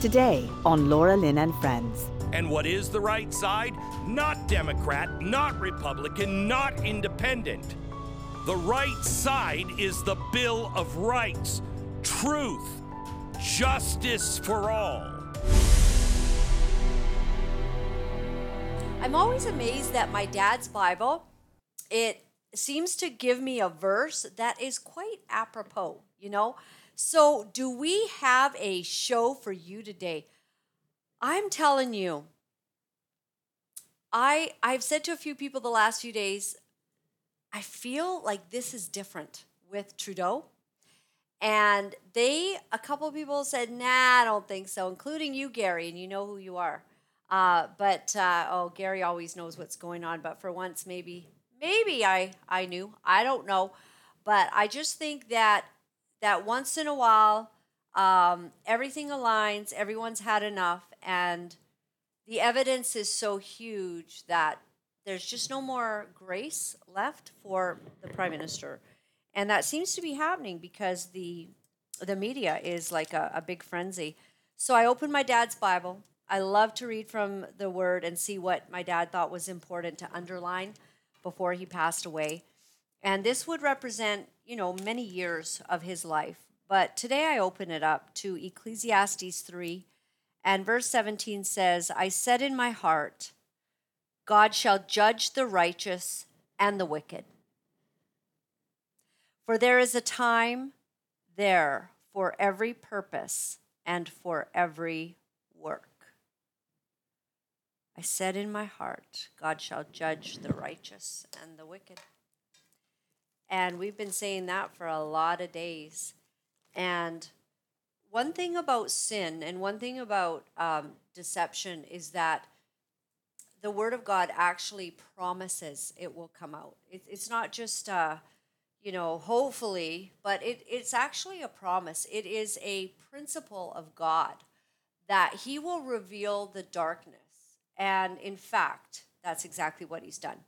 Today on Laura Lynn and Friends. And what is the right side? Not Democrat, not Republican, not independent. The right side is the Bill of Rights, truth, justice for all. I'm always amazed that my dad's Bible, it seems to give me a verse that is quite apropos, you know? So, do we have a show for you today? I'm telling you, I I've said to a few people the last few days, I feel like this is different with Trudeau. And they, a couple of people said, nah, I don't think so, including you, Gary, and you know who you are. Uh, but, uh, oh, Gary always knows what's going on. But for once, maybe, maybe I, I knew. I don't know. But I just think that that once in a while, um, everything aligns, everyone's had enough, and the evidence is so huge that there's just no more grace left for the prime minister, and that seems to be happening because the the media is like a, a big frenzy. So I opened my dad's Bible. I love to read from the Word and see what my dad thought was important to underline before he passed away. And this would represent, you know, many years of his life. But today I open it up to Ecclesiastes 3, and verse 17 says, I said in my heart, God shall judge the righteous and the wicked. For there is a time there for every purpose and for every work. I said in my heart, God shall judge the righteous and the wicked. And we've been saying that for a lot of days. And one thing about sin and one thing about um, deception is that the Word of God actually promises it will come out. It, it's not just, uh, you know, hopefully, but it, it's actually a promise. It is a principle of God that He will reveal the darkness. And in fact, that's exactly what He's done.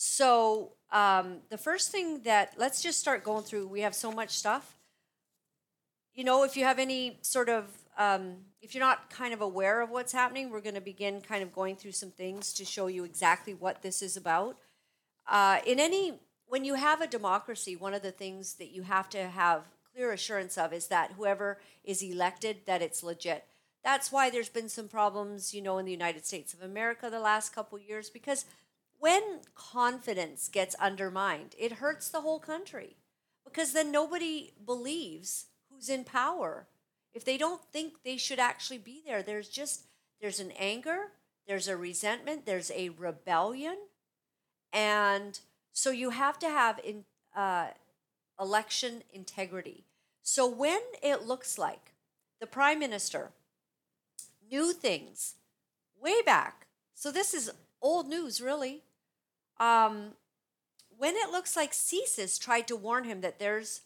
So, um, the first thing that, let's just start going through, we have so much stuff. You know, if you have any sort of, um, if you're not kind of aware of what's happening, we're going to begin kind of going through some things to show you exactly what this is about. Uh, in any, when you have a democracy, one of the things that you have to have clear assurance of is that whoever is elected, that it's legit. That's why there's been some problems, you know, in the United States of America the last couple years because when confidence gets undermined, it hurts the whole country because then nobody believes who's in power. If they don't think they should actually be there, there's just there's an anger, there's a resentment, there's a rebellion, and so you have to have in uh, election integrity. So when it looks like the prime minister knew things way back, so this is old news, really um, when it looks like CSIS tried to warn him that there's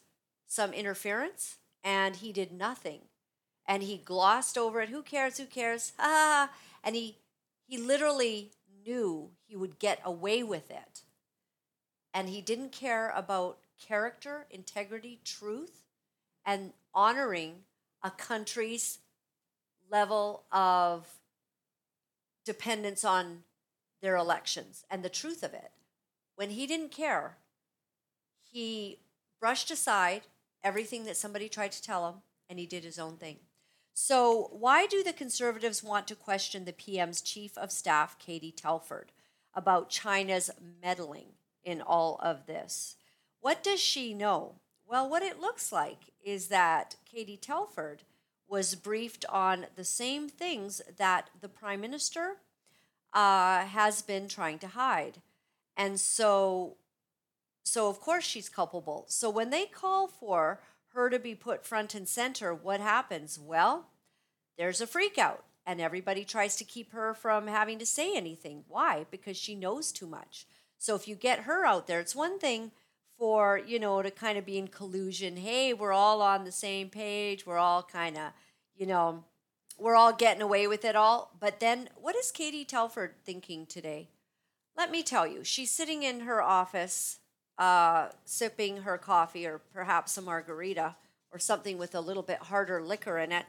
some interference and he did nothing. And he glossed over it, who cares, who cares, ah, and he, he literally knew he would get away with it. And he didn't care about character, integrity, truth, and honoring a country's level of dependence on their elections and the truth of it. When he didn't care, he brushed aside everything that somebody tried to tell him and he did his own thing. So, why do the conservatives want to question the PM's chief of staff, Katie Telford, about China's meddling in all of this? What does she know? Well, what it looks like is that Katie Telford was briefed on the same things that the prime minister uh, has been trying to hide. And so, so of course she's culpable. So when they call for her to be put front and center, what happens? Well, there's a freak out and everybody tries to keep her from having to say anything. Why? Because she knows too much. So if you get her out there, it's one thing for, you know, to kind of be in collusion. Hey, we're all on the same page. We're all kind of, you know, we're all getting away with it all. But then, what is Katie Telford thinking today? Let me tell you, she's sitting in her office, uh, sipping her coffee or perhaps a margarita or something with a little bit harder liquor in it.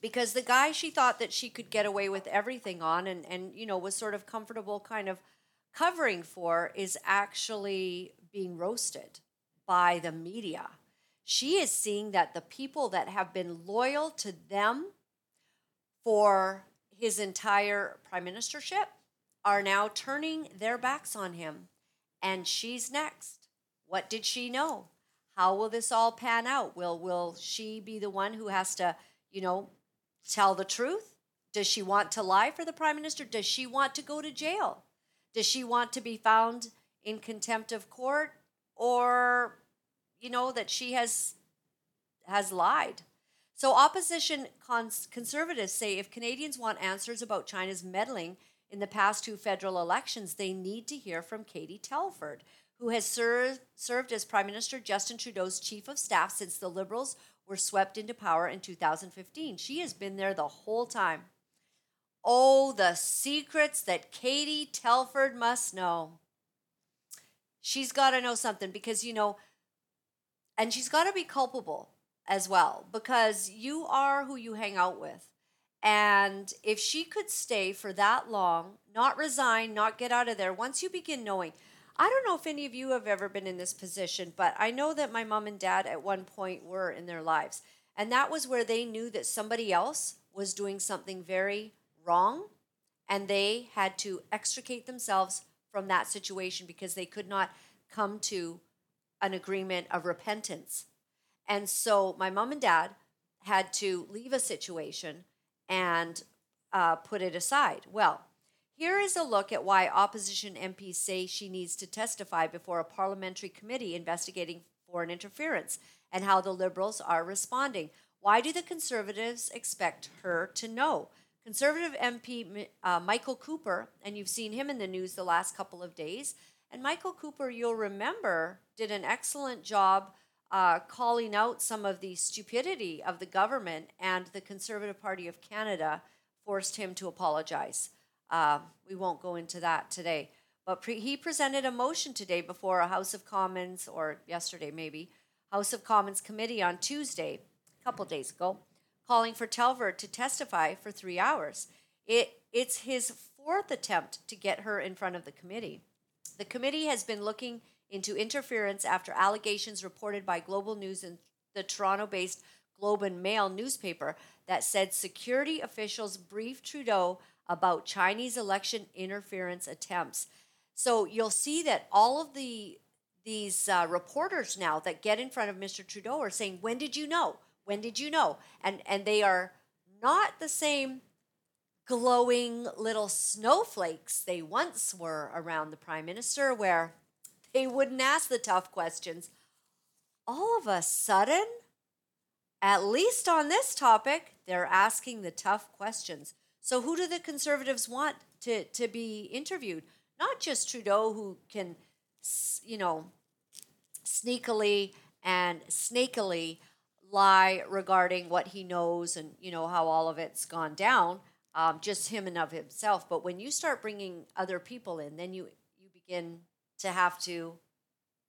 because the guy she thought that she could get away with everything on and, and you know was sort of comfortable kind of covering for is actually being roasted by the media. She is seeing that the people that have been loyal to them for his entire prime ministership are now turning their backs on him. And she's next. What did she know? How will this all pan out? Will will she be the one who has to, you know, tell the truth? Does she want to lie for the prime minister? Does she want to go to jail? Does she want to be found in contempt of court or you know that she has has lied? So opposition cons- conservatives say if Canadians want answers about China's meddling in the past two federal elections, they need to hear from Katie Telford, who has ser- served as Prime Minister Justin Trudeau's chief of staff since the Liberals were swept into power in 2015. She has been there the whole time. Oh, the secrets that Katie Telford must know. She's got to know something because, you know, and she's got to be culpable as well because you are who you hang out with. And if she could stay for that long, not resign, not get out of there, once you begin knowing, I don't know if any of you have ever been in this position, but I know that my mom and dad at one point were in their lives. And that was where they knew that somebody else was doing something very wrong and they had to extricate themselves from that situation because they could not come to an agreement of repentance. And so my mom and dad had to leave a situation and uh, put it aside. Well, here is a look at why opposition MPs say she needs to testify before a parliamentary committee investigating foreign interference and how the Liberals are responding. Why do the Conservatives expect her to know? Conservative MP uh, Michael Cooper, and you've seen him in the news the last couple of days, and Michael Cooper, you'll remember, did an excellent job uh, calling out some of the stupidity of the government, and the Conservative Party of Canada forced him to apologize. Uh, we won't go into that today. But pre- he presented a motion today before a House of Commons, or yesterday maybe, House of Commons committee on Tuesday, a couple days ago, calling for Telford to testify for three hours. It, it's his fourth attempt to get her in front of the committee. The committee has been looking into interference after allegations reported by Global News and the Toronto based Globe and Mail newspaper that said security officials briefed Trudeau about Chinese election interference attempts. So you'll see that all of the these uh, reporters now that get in front of Mr. Trudeau are saying, "When did you know? When did you know?" And and they are not the same glowing little snowflakes they once were around the prime minister, where they wouldn't ask the tough questions. All of a sudden, at least on this topic, they're asking the tough questions. So, who do the conservatives want to, to be interviewed? Not just Trudeau, who can, you know, sneakily and snakily lie regarding what he knows and, you know, how all of it's gone down, um, just him and of himself. But when you start bringing other people in, then you, you begin to have to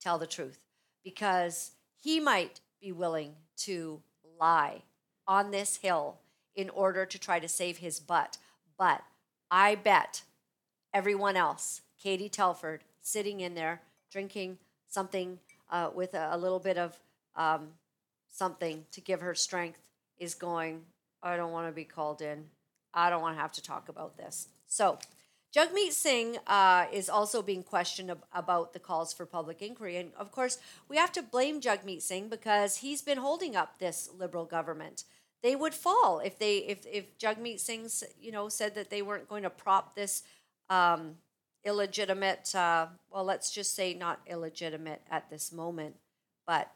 tell the truth because he might be willing to lie on this hill in order to try to save his butt. But I bet everyone else, Katie Telford, sitting in there drinking something uh, with a, a, little bit of um, something to give her strength, is going, I don't want to be called in. I don't want to have to talk about this. So, Jagmeet Singh uh, is also being questioned ab- about the calls for public inquiry. And of course, we have to blame Jagmeet Singh because he's been holding up this liberal government. They would fall if they if if Jagmeet Singh you know said that they weren't going to prop this um, illegitimate. Uh, well, let's just say not illegitimate at this moment, but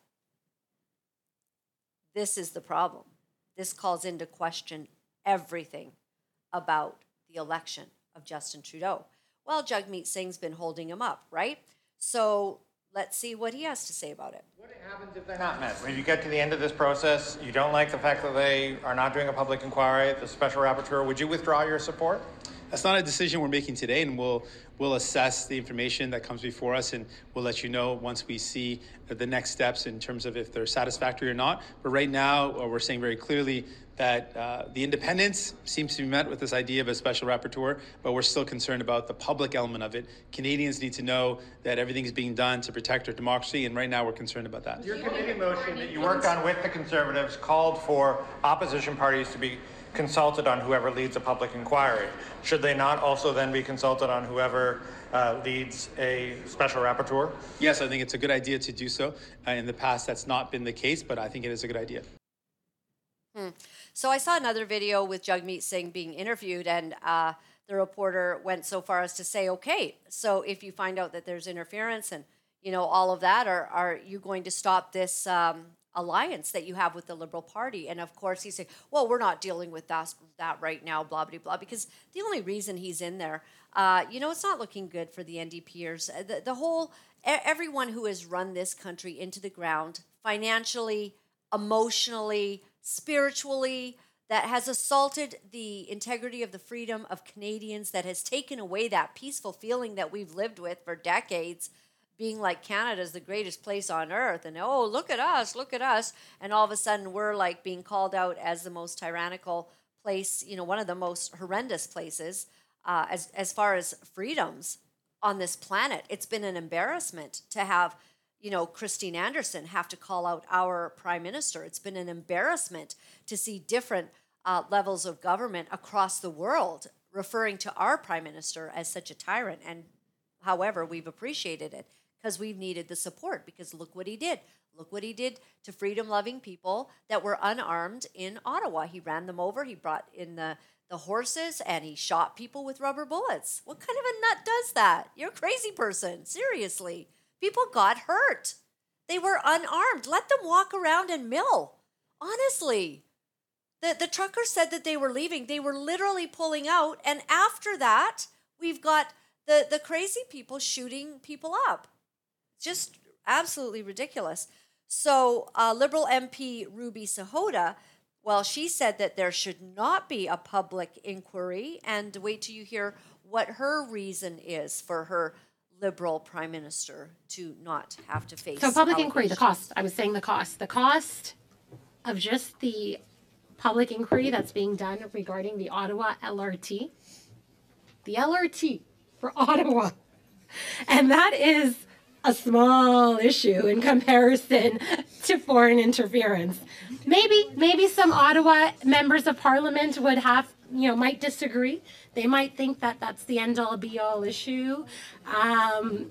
this is the problem. This calls into question everything about the election of Justin Trudeau. Well, Jagmeet Singh's been holding him up, right? So let's see what he has to say about it. What happens if they're not met? When you get to the end of this process, you don't like the fact that they are not doing a public inquiry, the special rapporteur, would you withdraw your support? That's not a decision we're making today, and we'll we'll assess the information that comes before us, and we'll let you know once we see the next steps in terms of if they're satisfactory or not. But right now, uh, we're saying very clearly that uh, the independence seems to be met with this idea of a special rapporteur, but we're still concerned about the public element of it. Canadians need to know that everything is being done to protect our democracy, and right now we're concerned about that. Your committee motion that you worked on with the Conservatives called for opposition parties to be consulted on whoever leads a public inquiry. Should they not also then be consulted on whoever uh, leads a special rapporteur? Yes, I think it's a good idea to do so. Uh, in the past, that's not been the case, but I think it is a good idea. So I saw another video with Jagmeet Singh being interviewed, and uh, the reporter went so far as to say, "Okay, so if you find out that there's interference and you know all of that, are are you going to stop this um, alliance that you have with the Liberal Party?" And of course, he said, "Well, we're not dealing with that that right now, blah blah blah," because the only reason he's in there, uh, you know, it's not looking good for the NDPers. Uh, The, the whole everyone who has run this country into the ground financially, emotionally, spiritually, that has assaulted the integrity of the freedom of Canadians, that has taken away that peaceful feeling that we've lived with for decades, being like Canada's the greatest place on earth, and oh, look at us, look at us. And all of a sudden, we're like being called out as the most tyrannical place, you know, one of the most horrendous places uh, as, as far as freedoms on this planet. It's been an embarrassment to have, you know, Christine Anderson have to call out our prime minister. It's been an embarrassment to see different uh, levels of government across the world referring to our prime minister as such a tyrant. And however, we've appreciated it because we've needed the support because look what he did. Look what he did to freedom loving people that were unarmed in Ottawa. He ran them over, he brought in the the horses and he shot people with rubber bullets. What kind of a nut does that? You're a crazy person. Seriously. People got hurt. They were unarmed. Let them walk around and mill. Honestly. The, the truckers said that they were leaving. They were literally pulling out. And after that, we've got the, the crazy people shooting people up. Just absolutely ridiculous. So, uh, Liberal MP Ruby Sahota well, she said that there should not be a public inquiry, and wait till you hear what her reason is for her liberal prime minister to not have to face. So public inquiry, the cost. I was saying the cost. The cost of just the public inquiry that's being done regarding the Ottawa LRT. The LRT for Ottawa. And that is a small issue in comparison to foreign interference. Maybe maybe some Ottawa members of parliament would have you know might disagree. They might think that that's the end all be all issue um,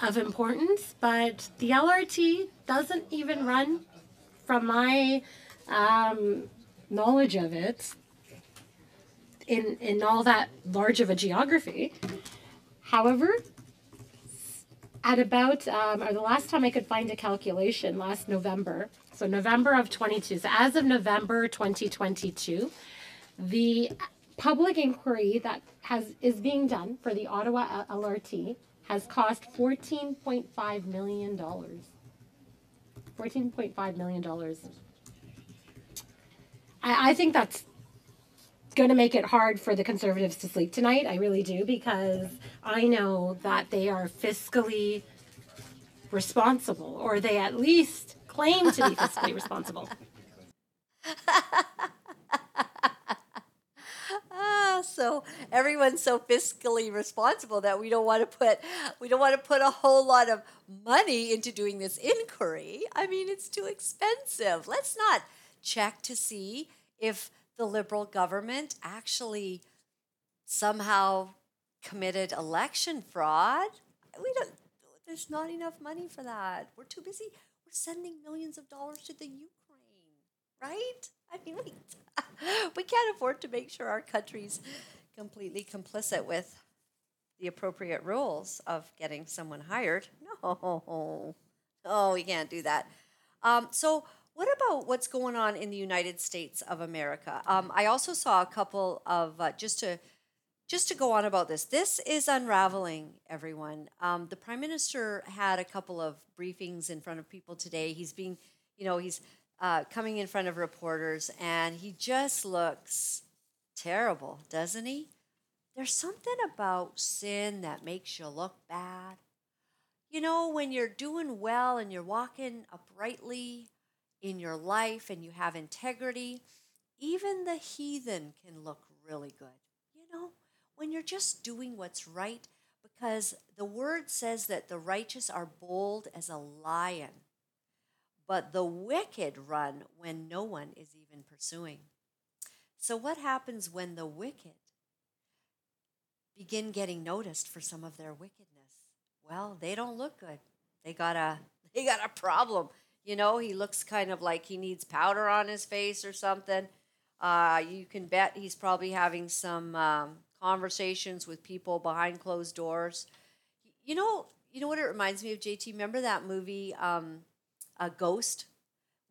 of importance, but the LRT doesn't even run from my um, knowledge of it in in all that large of a geography. However, at about um, or the last time I could find a calculation last November, so November of 22. So as of November 2022, the public inquiry that has is being done for the Ottawa LRT has cost 14.5 million dollars. 14.5 million dollars. I, I think that's going to make it hard for the conservatives to sleep tonight. I really do because I know that they are fiscally responsible, or they at least claim to be fiscally responsible. Ah, so everyone's so fiscally responsible that we don't want to put we don't want to put a whole lot of money into doing this inquiry. I mean, it's too expensive. Let's not check to see if the liberal government actually somehow committed election fraud. We don't there's not enough money for that. We're too busy. We're sending millions of dollars to the Ukraine, right? I mean, we, we can't afford to make sure our country's completely complicit with the appropriate rules of getting someone hired. No, no, we can't do that. Um, so, what about what's going on in the United States of America? Um, I also saw a couple of uh, just to just to go on about this. This is unraveling, everyone. Um, the prime minister had a couple of briefings in front of people today. He's being, you know, he's uh, coming in front of reporters, and he just looks terrible, doesn't he? There's something about sin that makes you look bad. you know, when you're doing well and you're walking uprightly in your life and you have integrity, even the heathen can look really good. You know, when you're just doing what's right, because the word says that the righteous are bold as a lion, but the wicked run when no one is even pursuing. So, what happens when the wicked begin getting noticed for some of their wickedness? Well, they don't look good. They got a they got a problem. You know, he looks kind of like he needs powder on his face or something. Uh, you can bet he's probably having some um, conversations with people behind closed doors. You know, you know what it reminds me of, JT. Remember that movie, um, a Ghost,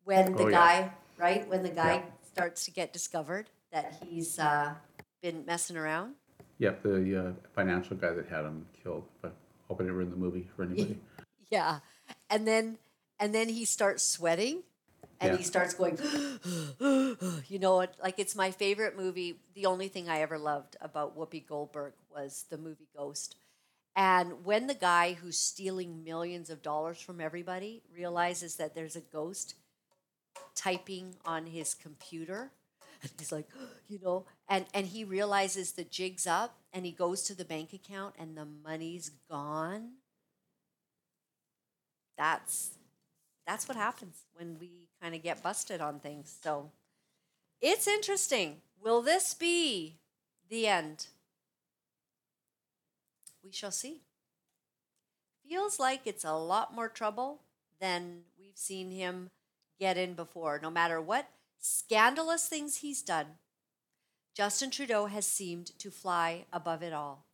when the Oh, yeah. guy, right, when the guy Yeah. starts to get discovered that he's uh, been messing around. Yep, the uh, financial guy that had him killed. But hope I didn't ruin the movie for anybody. Yeah, and then and then he starts sweating, and Yeah. he starts going. you know, it, like it's my favorite movie. The only thing I ever loved about Whoopi Goldberg was the movie Ghost. And when the guy who's stealing millions of dollars from everybody realizes that there's a ghost typing on his computer, and he's like, you know, and and he realizes the jig's up, and he goes to the bank account, and the money's gone that's that's what happens when we kind of get busted on things. So it's interesting. Will this be the end? We shall see. Feels like it's a lot more trouble than we've seen him get in before. No matter what scandalous things he's done, Justin Trudeau has seemed to fly above it all.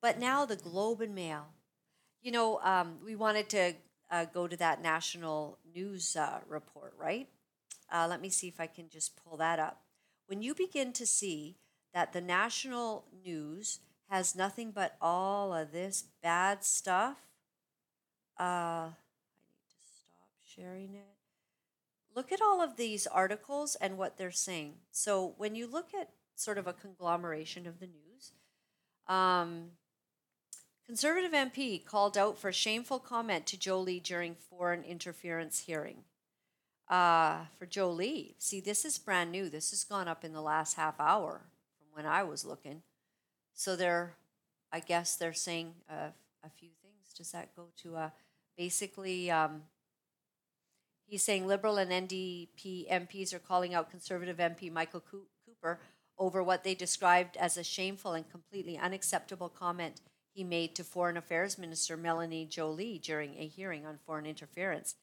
But now the Globe and Mail. You know, um, we wanted to uh, go to that national news uh, report, right? Uh, let me see if I can just pull that up. When you begin to see that the national news has nothing but all of this bad stuff, uh, I need to stop sharing it. Look at all of these articles and what they're saying. So when you look at sort of a conglomeration of the news, um, Conservative MP called out for shameful comment to Joly during foreign interference hearing. Uh, for Joly, see, this is brand new. This has gone up in the last half hour from when I was looking. So they're, I guess they're saying uh, a few things. Does that go to uh, basically? Um, he's saying Liberal and NDP MPs are calling out Conservative MP Michael Coo- Cooper over what they described as a shameful and completely unacceptable comment he made to Foreign Affairs Minister Melanie Joly during a hearing on foreign interference.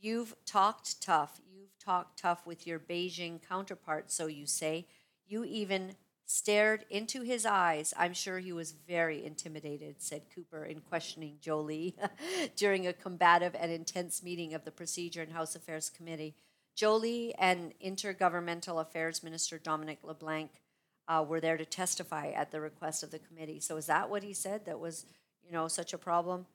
You've talked tough. You've talked tough with your Beijing counterpart, so you say. You even stared into his eyes. I'm sure he was very intimidated, said Cooper in questioning Joly during a combative and intense meeting of the Procedure and House Affairs Committee. Joly and Intergovernmental Affairs Minister Dominic LeBlanc uh, were there to testify at the request of the committee. So is that what he said that was, you know, such a problem?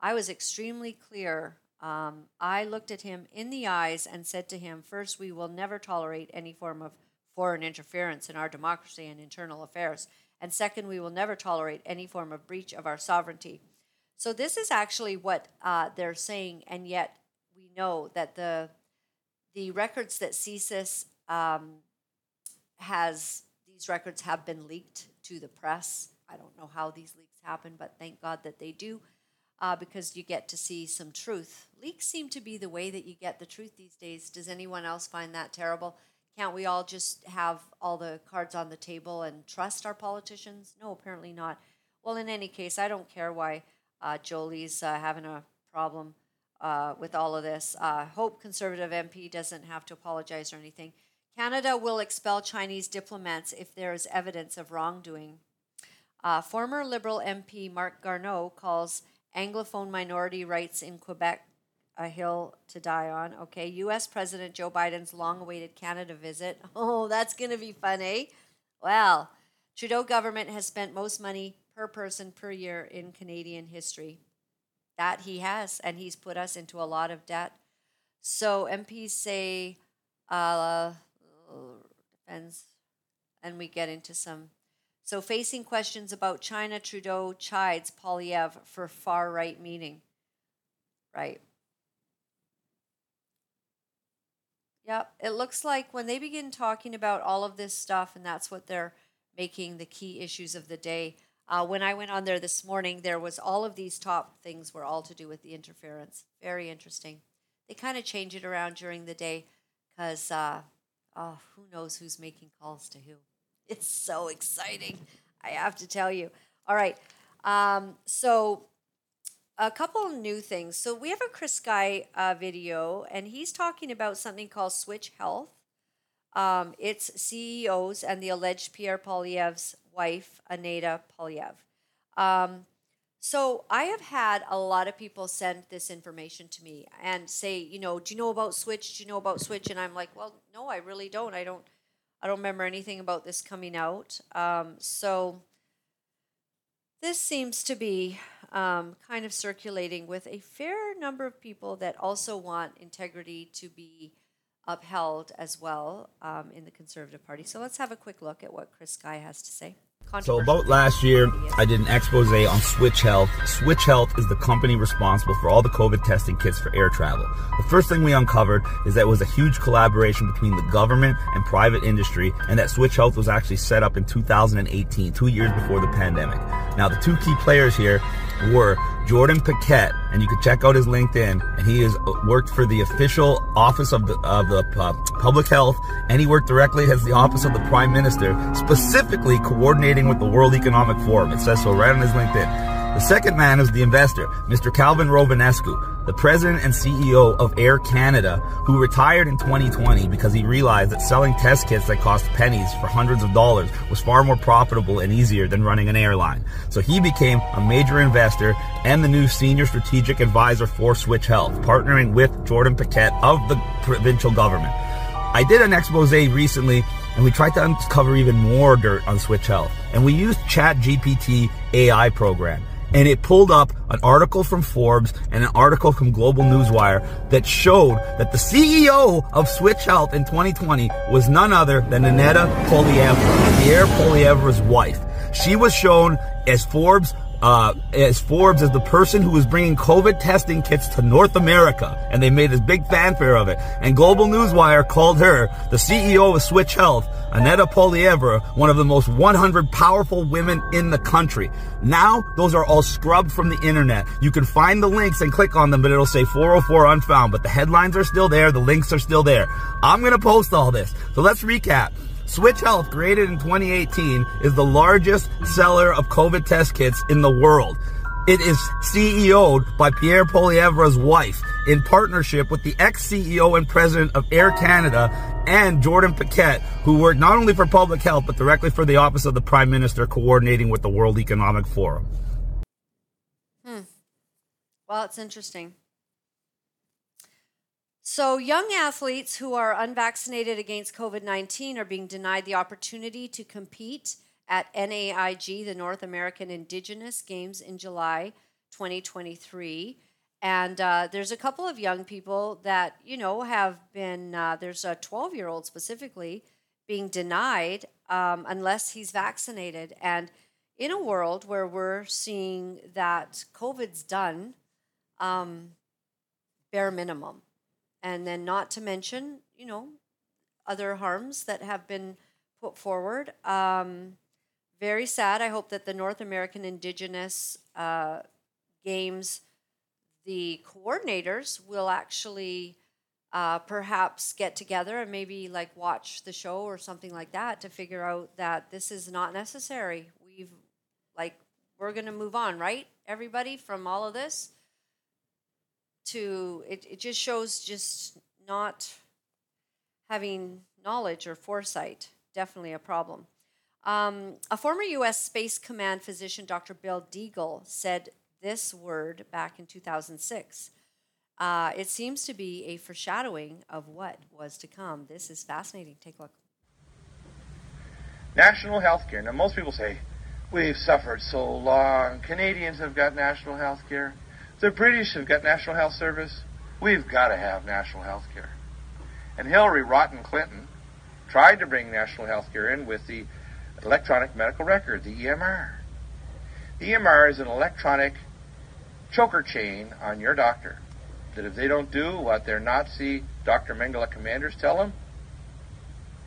I was extremely clear. Um, I looked at him in the eyes and said to him, first, we will never tolerate any form of foreign interference in our democracy and internal affairs. And second, we will never tolerate any form of breach of our sovereignty. So this is actually what uh, they're saying, and yet we know that the the records that CSIS um, has these records have been leaked to the press. I don't know how these leaks happen, but thank God that they do, uh, because you get to see some truth. Leaks seem to be the way that you get the truth these days. Does anyone else find that terrible? Can't we all just have all the cards on the table and trust our politicians? No, apparently not. Well, in any case, I don't care why uh, Joly's uh, having a problem uh, with all of this. Uh, hope Conservative MP doesn't have to apologize or anything. Canada will expel Chinese diplomats if there is evidence of wrongdoing. Uh, former Liberal MP Marc Garneau calls Anglophone minority rights in Quebec a hill to die on. Okay, U.S. President Joe Biden's long awaited Canada visit. Oh, that's going to be fun, eh? Well, Trudeau government has spent most money per person per year in Canadian history. That he has, and he's put us into a lot of debt. So MPs say, uh, depends, and we get into some. So facing questions about China, Trudeau chides Poilievre for far right meeting. Right. Yep. It looks like when they begin talking about all of this stuff, and that's what they're making the key issues of the day. Uh, when I went on there this morning, there was all of these top things were all to do with the interference. Very interesting. They kind of change it around during the day because uh, oh, who knows who's making calls to who. It's so exciting. I have to tell you. All right. Um, so a couple of new things. So we have a Chris Sky uh, video, and he's talking about something called Switch Health. Um, its CEOs and the alleged Pierre Poilievre's wife, Aneta Poilievre. Um, so I have had a lot of people send this information to me and say, you know, do you know about Switch? Do you know about Switch? And I'm like, well, no, I really don't. I don't. I don't remember anything about this coming out. Um, so this seems to be um, kind of circulating with a fair number of people that also want integrity to be upheld as well um, in the Conservative Party. So let's have a quick look at what Chris Sky has to say. So about last year, I did an expose on Switch Health. Switch Health is the company responsible for all the COVID testing kits for air travel. The first thing we uncovered is that it was a huge collaboration between the government and private industry, and that Switch Health was actually set up in 2018, two years before the pandemic. Now, the two key players here were Jordan Paquette, and you can check out his LinkedIn. And he has worked for the official office of the of the uh, public health, and he worked directly as the office of the prime minister, specifically coordinating with the World Economic Forum. It says so right on his LinkedIn. The second man is the investor, Mr. Calvin Rovinescu, the president and CEO of Air Canada, who retired in 2020 because he realized that selling test kits that cost pennies for hundreds of dollars was far more profitable and easier than running an airline. So he became a major investor and the new senior strategic advisor for Switch Health, partnering with Jordan Paquette of the provincial government. I did an expose recently and we tried to uncover even more dirt on Switch Health. And we used Chat GPT AI program and it pulled up an article from Forbes and an article from Global Newswire that showed that the CEO of Switch Health in 2020 was none other than Aneta Poilievre, Pierre Poilievre's wife. She was shown as Forbes uh, as Forbes as the person who was bringing COVID testing kits to North America, and they made this big fanfare of it. And Global Newswire called her the CEO of Switch Health, Aneta Poilievre, one of the most 100 powerful women in the country. Now, those are all scrubbed from the internet. You can find the links and click on them, but it'll say 404 unfound. But the headlines are still there, the links are still there. I'm gonna post all this. So let's recap. Switch Health, created in 2018, is the largest seller of COVID test kits in the world. It is CEO'd by Pierre Poilievre's wife in partnership with the ex-CEO and president of Air Canada and Jordan Paquette, who worked not only for public health, but directly for the office of the prime minister coordinating with the World Economic Forum. Hmm. Well, it's interesting. So, young athletes who are unvaccinated against COVID 19 are being denied the opportunity to compete at NAIG, the North American Indigenous Games, in July 2023. And uh, there's a couple of young people that, you know, have been, uh, there's a 12 year old specifically being denied um, unless he's vaccinated. And in a world where we're seeing that COVID's done, um, bare minimum and then not to mention, you know, other harms that have been put forward. Um, very sad. I hope that the North American Indigenous uh, Games, the coordinators will actually uh, perhaps get together and maybe like watch the show or something like that to figure out that this is not necessary. We've like we're going to move on, right? Everybody from all of this to it, it just shows just not having knowledge or foresight definitely a problem. Um, a former u.s space command physician dr bill deagle said this word back in 2006 uh, it seems to be a foreshadowing of what was to come. This is fascinating. Take a look. National health care now most people say we've suffered so long. Canadians have got national health care the British have got National Health Service. We've got to have national health care. And Hillary Rotten Clinton tried to bring national health care in with the electronic medical record, the EMR. The EMR is an electronic choker chain on your doctor. that if they don't do what their Nazi Dr. Mengele commanders tell them,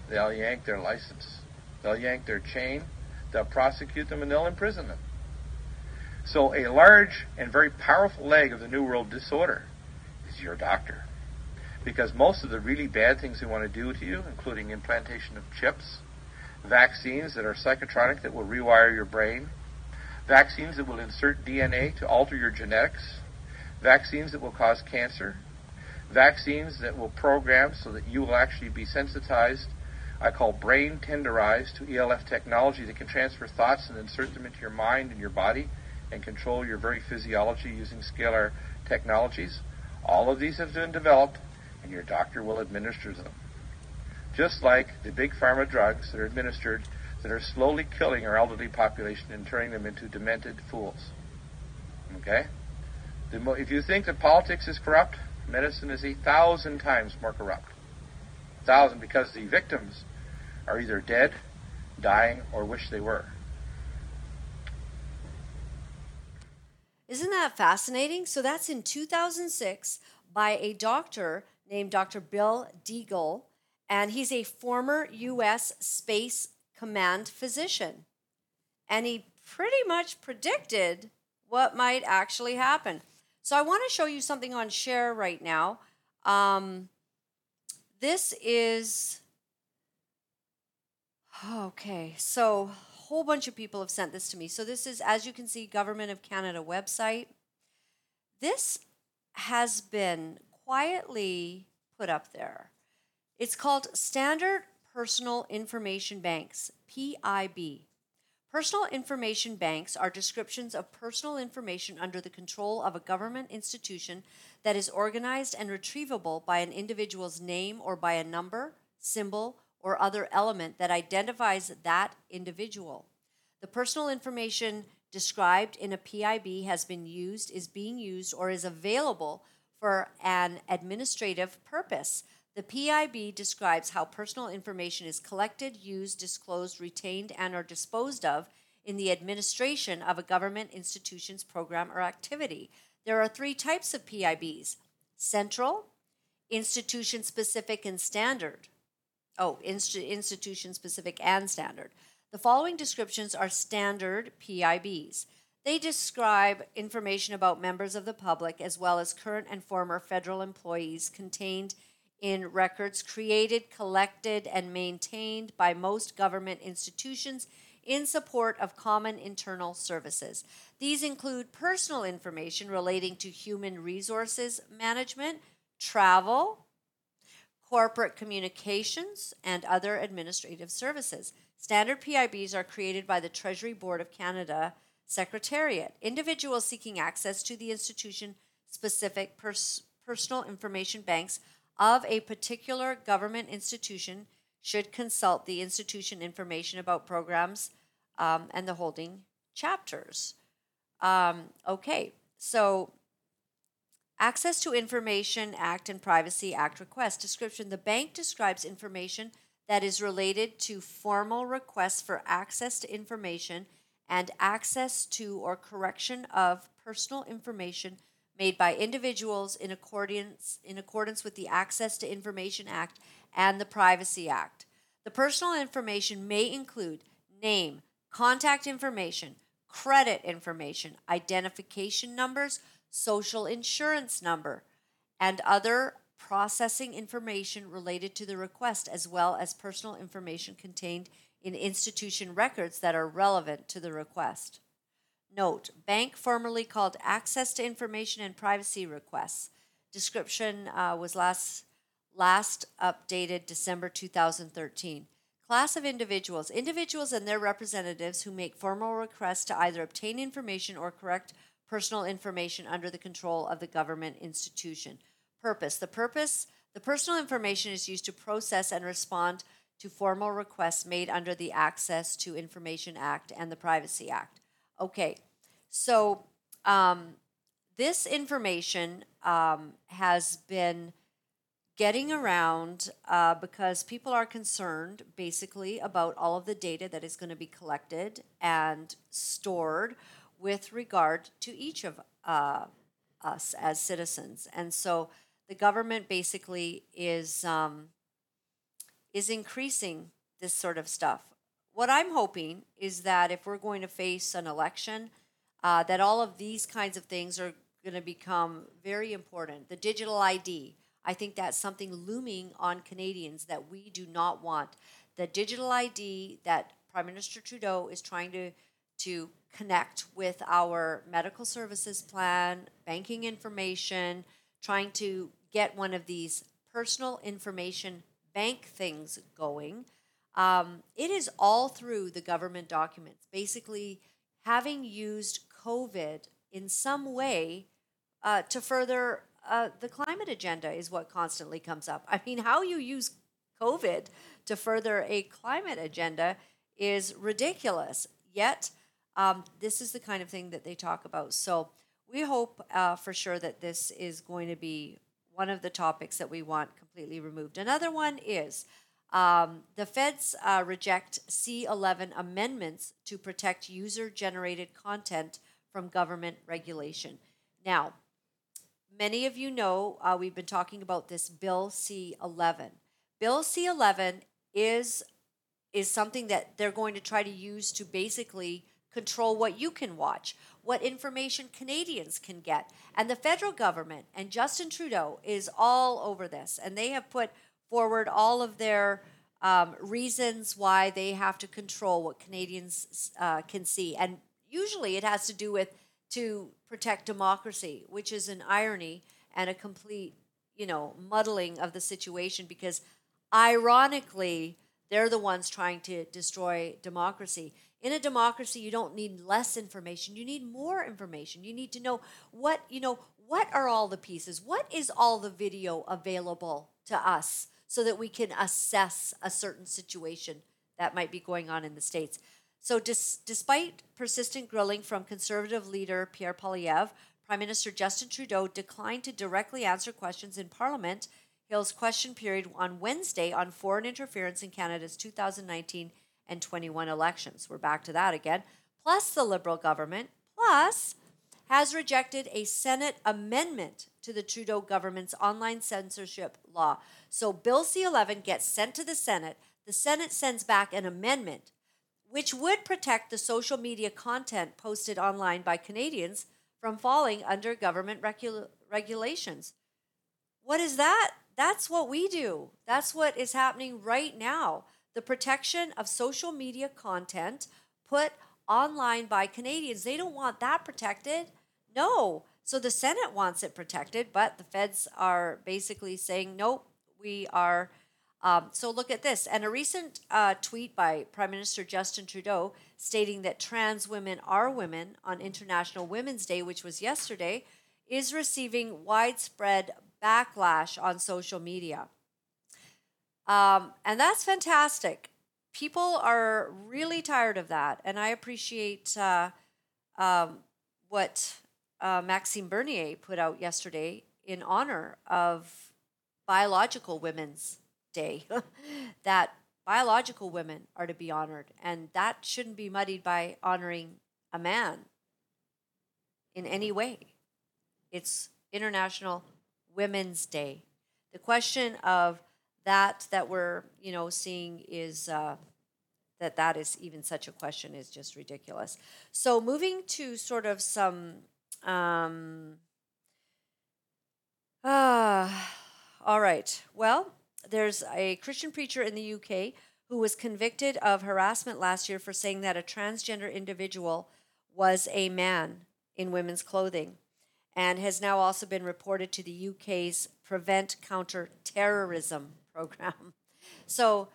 they'll yank their license. They'll yank their chain, they'll prosecute them, and they'll imprison them. So, a large and very powerful leg of the New World disorder is your doctor. Because most of the really bad things they want to do to you, including implantation of chips, vaccines that are psychotronic that will rewire your brain, vaccines that will insert DNA to alter your genetics, vaccines that will cause cancer, vaccines that will program so that you will actually be sensitized, I call brain tenderized to ELF technology that can transfer thoughts and insert them into your mind and your body and control your very physiology using scalar technologies. All of these have been developed, and your doctor will administer them. Just like the big pharma drugs that are administered that are slowly killing our elderly population and turning them into demented fools. Okay? Mo- if you think that politics is corrupt, medicine is a thousand times more corrupt. A thousand because the victims are either dead, dying, or wish they were. Isn't that fascinating? So that's in 2006 by a doctor named Dr. Bill Deagle, and he's a former U.S. Space Command physician. And he pretty much predicted what might actually happen. So I want to show you something on share right now. Um, this is okay. So whole bunch of people have sent this to me. So this is, as you can see, Government of Canada website. This has been quietly put up there. It's called Standard Personal Information Banks, PIB. Personal information banks are descriptions of personal information under the control of a government institution that is organized and retrievable by an individual's name or by a number, symbol, or other element that identifies that individual. The personal information described in a PIB has been used, is being used, or is available for an administrative purpose. The PIB describes how personal information is collected, used, disclosed, retained, and or disposed of in the administration of a government institution's program or activity. There are three types of PIBs central, institution specific, and standard. Oh, inst- institution specific and standard. The following descriptions are standard PIBs. They describe information about members of the public as well as current and former federal employees contained in records created, collected, and maintained by most government institutions in support of common internal services. These include personal information relating to human resources management, travel, corporate communications, and other administrative services. Standard PIBs are created by the Treasury Board of Canada Secretariat. Individuals seeking access to the institution specific pers- personal information banks of a particular government institution should consult the institution information about programs um, and the holding chapters. Um, okay, so Access to Information Act and Privacy Act request description. The bank describes information that is related to formal requests for access to information and access to or correction of personal information made by individuals in accordance, in accordance with the Access to Information Act and the Privacy Act. The personal information may include name, contact information, credit information, identification numbers, social insurance number, and other processing information related to the request, as well as personal information contained in institution records that are relevant to the request. Note, bank formerly called Access to Information and Privacy Requests. Description uh, was last, last updated December 2013. Class of individuals. Individuals and their representatives who make formal requests to either obtain information or correct personal information under the control of the government institution. Purpose. The purpose, the personal information is used to process and respond to formal requests made under the Access to Information Act and the Privacy Act. Okay, so um, this information um, has been getting around uh, because people are concerned basically about all of the data that is going to be collected and stored with regard to each of uh, us as citizens. And so the government basically is um, is increasing this sort of stuff. What I'm hoping is that if we're going to face an election, uh, that all of these kinds of things are going to become very important. The digital ID, I think that's something looming on Canadians that we do not want. The digital ID that Prime Minister Trudeau is trying to to connect with our medical services plan, banking information, trying to get one of these personal information bank things going. Um, it is all through the government documents. Basically, having used COVID in some way uh, to further uh, the climate agenda is what constantly comes up. I mean, how you use COVID to further a climate agenda is ridiculous. Yet, um, this is the kind of thing that they talk about. So, we hope uh, for sure that this is going to be one of the topics that we want completely removed. Another one is um, the feds uh, reject C11 amendments to protect user generated content from government regulation. Now, many of you know uh, we've been talking about this Bill C11. Bill C11 is is something that they're going to try to use to basically control what you can watch, what information Canadians can get. And the federal government and Justin Trudeau is all over this. And they have put forward all of their um, reasons why they have to control what Canadians uh, can see. And usually it has to do with to protect democracy, which is an irony and a complete, you know, muddling of the situation because ironically, they're the ones trying to destroy democracy. In a democracy, you don't need less information, you need more information. You need to know what, you know, what are all the pieces? What is all the video available to us so that we can assess a certain situation that might be going on in the States? So, dis- despite persistent grilling from conservative leader Pierre Poilievre, Prime Minister Justin Trudeau declined to directly answer questions in Parliament. Hill's question period on Wednesday on foreign interference in Canada's 2019 and 21 elections. We're back to that again. Plus, the Liberal government, plus, has rejected a Senate amendment to the Trudeau government's online censorship law. So, Bill C 11 gets sent to the Senate. The Senate sends back an amendment which would protect the social media content posted online by Canadians from falling under government regula- regulations. What is that? That's what we do. That's what is happening right now. The protection of social media content put online by Canadians. They don't want that protected. No. So the Senate wants it protected, but the feds are basically saying, nope, we are um, so look at this. And a recent uh, tweet by Prime Minister Justin Trudeau stating that trans women are women on International Women's Day, which was yesterday, is receiving widespread backlash on social media. Um, and that's fantastic. People are really tired of that. And I appreciate uh, um, what uh, Maxime Bernier put out yesterday in honor of biological women's day that biological women are to be honored. And that shouldn't be muddied by honoring a man in any way. It's International Women's Day. The question of that that we're you know seeing is uh, that that is even such a question is just ridiculous. So moving to sort of some um, uh, all right. Well, there's a Christian preacher in the UK who was convicted of harassment last year for saying that a transgender individual was a man in women's clothing and has now also been reported to the UK's Prevent Counter Terrorism program. So,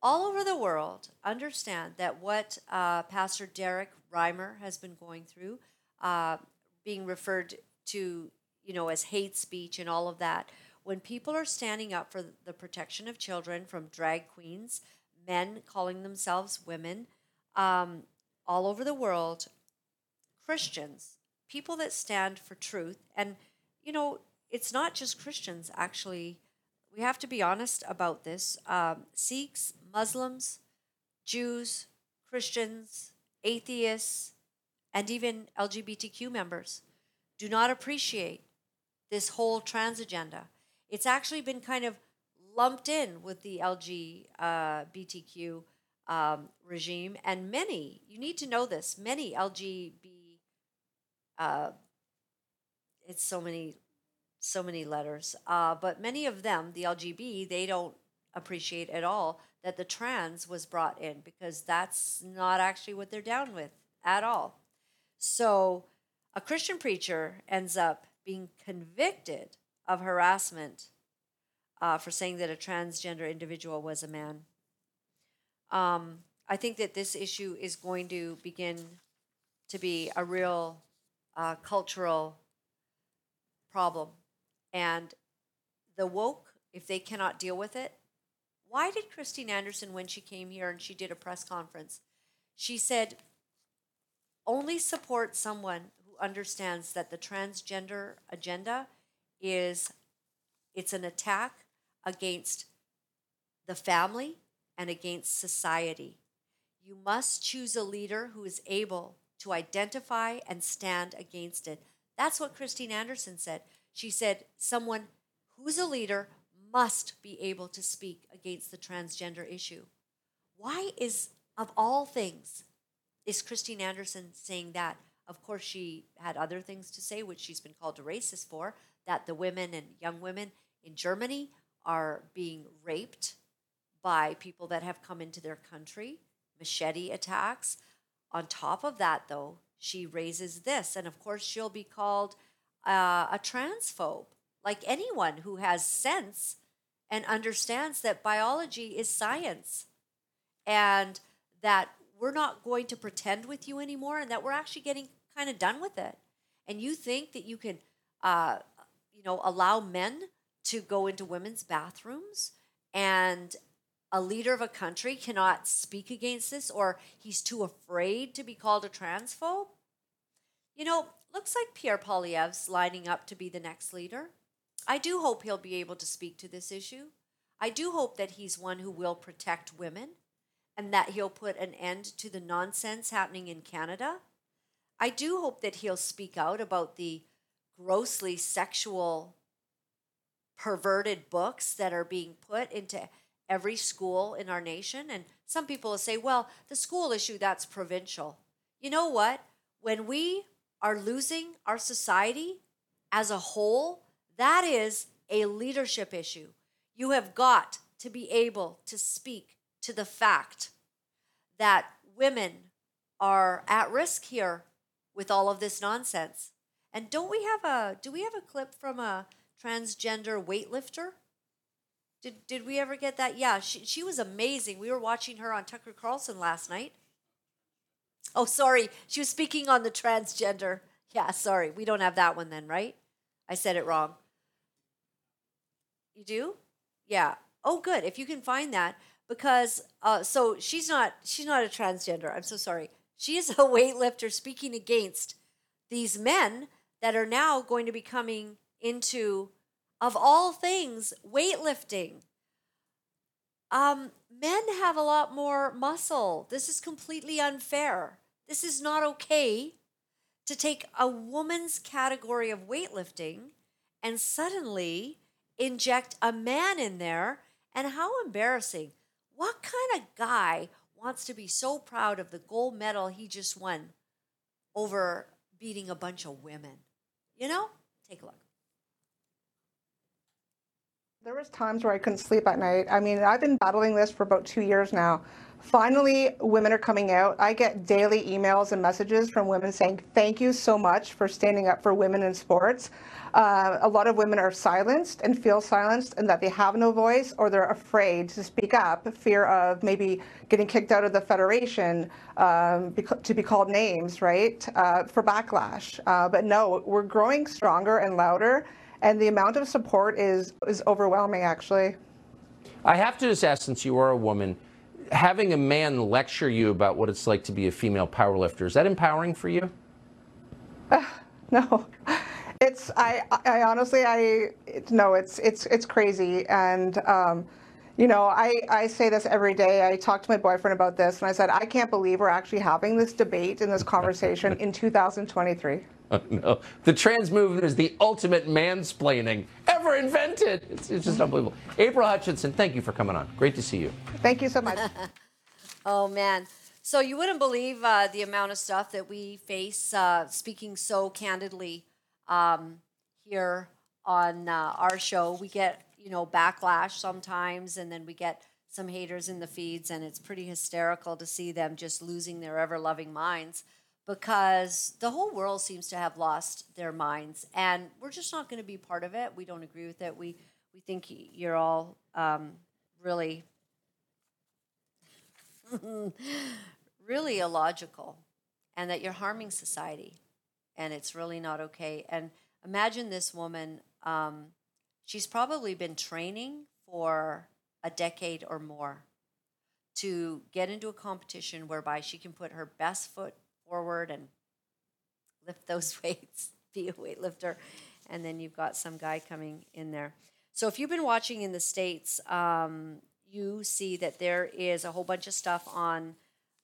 all over the world, understand that what uh, Pastor Derek Reimer has been going through, uh, being referred to, you know, as hate speech and all of that, when people are standing up for the protection of children from drag queens, men calling themselves women, um, all over the world, Christians, people that stand for truth, and you know, it's not just Christians, actually. We have to be honest about this. Um, Sikhs, Muslims, Jews, Christians, atheists, and even LGBTQ members do not appreciate this whole trans agenda. It's actually been kind of lumped in with the LGBTQ um, regime, and many, you need to know this, many LGB, uh, it's so many, so many letters, uh, but many of them, the LGB, they don't appreciate at all that the trans was brought in because that's not actually what they're down with at all. So a Christian preacher ends up being convicted of harassment uh, for saying that a transgender individual was a man. Um, I think that this issue is going to begin to be a real uh, cultural problem. And the woke, if they cannot deal with it, why did Christine Anderson, when she came here and she did a press conference, she said, only support someone who understands that the transgender agenda is it's an attack against the family and against society. You must choose a leader who is able to identify and stand against it. That's what Christine Anderson said. She said, someone who's a leader must be able to speak against the transgender issue. Why is, of all things, is Christine Anderson saying that? Of course, she had other things to say, which she's been called a racist for, that the women and young women in Germany are being raped by people that have come into their country, machete attacks. On top of that, though, she raises this, and of course, she'll be called uh, a transphobe. Like anyone who has sense and understands that biology is science and that we're not going to pretend with you anymore and that we're actually getting kind of done with it. And you think that you can, uh, you know, allow men to go into women's bathrooms and a leader of a country cannot speak against this or he's too afraid to be called a transphobe? You know, looks like Pierre Poilievre's lining up to be the next leader. I do hope he'll be able to speak to this issue. I do hope that he's one who will protect women and that he'll put an end to the nonsense happening in Canada. I do hope that he'll speak out about the grossly sexual perverted books that are being put into every school in our nation. And some people will say, well, the school issue, that's provincial. You know what? When we are losing our society as a whole, that is a leadership issue. You have got to be able to speak to the fact that women are at risk here with all of this nonsense. And don't we have a do we have a clip from a transgender weightlifter. Did, did we ever get that? Yeah, she, she was amazing. We were watching her on Tucker Carlson last night. Oh, sorry. She was speaking on the transgender. Yeah, sorry. We don't have that one then, right? I said it wrong. You do? Yeah. Oh, good. If you can find that, because uh, so she's not she's not a transgender. I'm so sorry. She is a weightlifter speaking against these men that are now going to be coming into, of all things, weightlifting. Um, men have a lot more muscle. This is completely unfair. This is not okay to take a woman's category of weightlifting and suddenly inject a man in there. And how embarrassing. What kind of guy wants to be so proud of the gold medal he just won over beating a bunch of women? You know? Take a look. There was times where I couldn't sleep at night. I mean, I've been battling this for about two years now. Finally, women are coming out. I get daily emails and messages from women saying, thank you so much for standing up for women in sports. Uh, a lot of women are silenced and feel silenced and that they have no voice or they're afraid to speak up, fear of maybe getting kicked out of the federation um, to be called names, right, uh, for backlash. Uh, but no, we're growing stronger and louder and the amount of support is is overwhelming actually. I have to just ask since you are a woman having a man lecture you about what it's like to be a female powerlifter is that empowering for you? Uh, no. It's i i honestly i no it's it's it's crazy. And um You know, I, I say this every day. I talk to my boyfriend about this, and I said, I can't believe we're actually having this debate and this conversation in 2023. no. The trans movement is the ultimate mansplaining ever invented. It's, it's just unbelievable. April Hutchinson, thank you for coming on. Great to see you. Thank you so much. Oh man. So you wouldn't believe uh, the amount of stuff that we face uh, speaking so candidly um, here on uh, our show. We get, you know, backlash sometimes, and then we get some haters in the feeds, and it's pretty hysterical to see them just losing their ever loving minds because the whole world seems to have lost their minds, and we're just not going to be part of it. We don't agree with it. We we think you're all um, really really illogical and that you're harming society and it's really not okay. And imagine this woman, um, she's probably been training for a decade or more to get into a competition whereby she can put her best foot forward and lift those weights, be a weightlifter. And then you've got some guy coming in there. So if you've been watching in the States, um, you see that there is a whole bunch of stuff on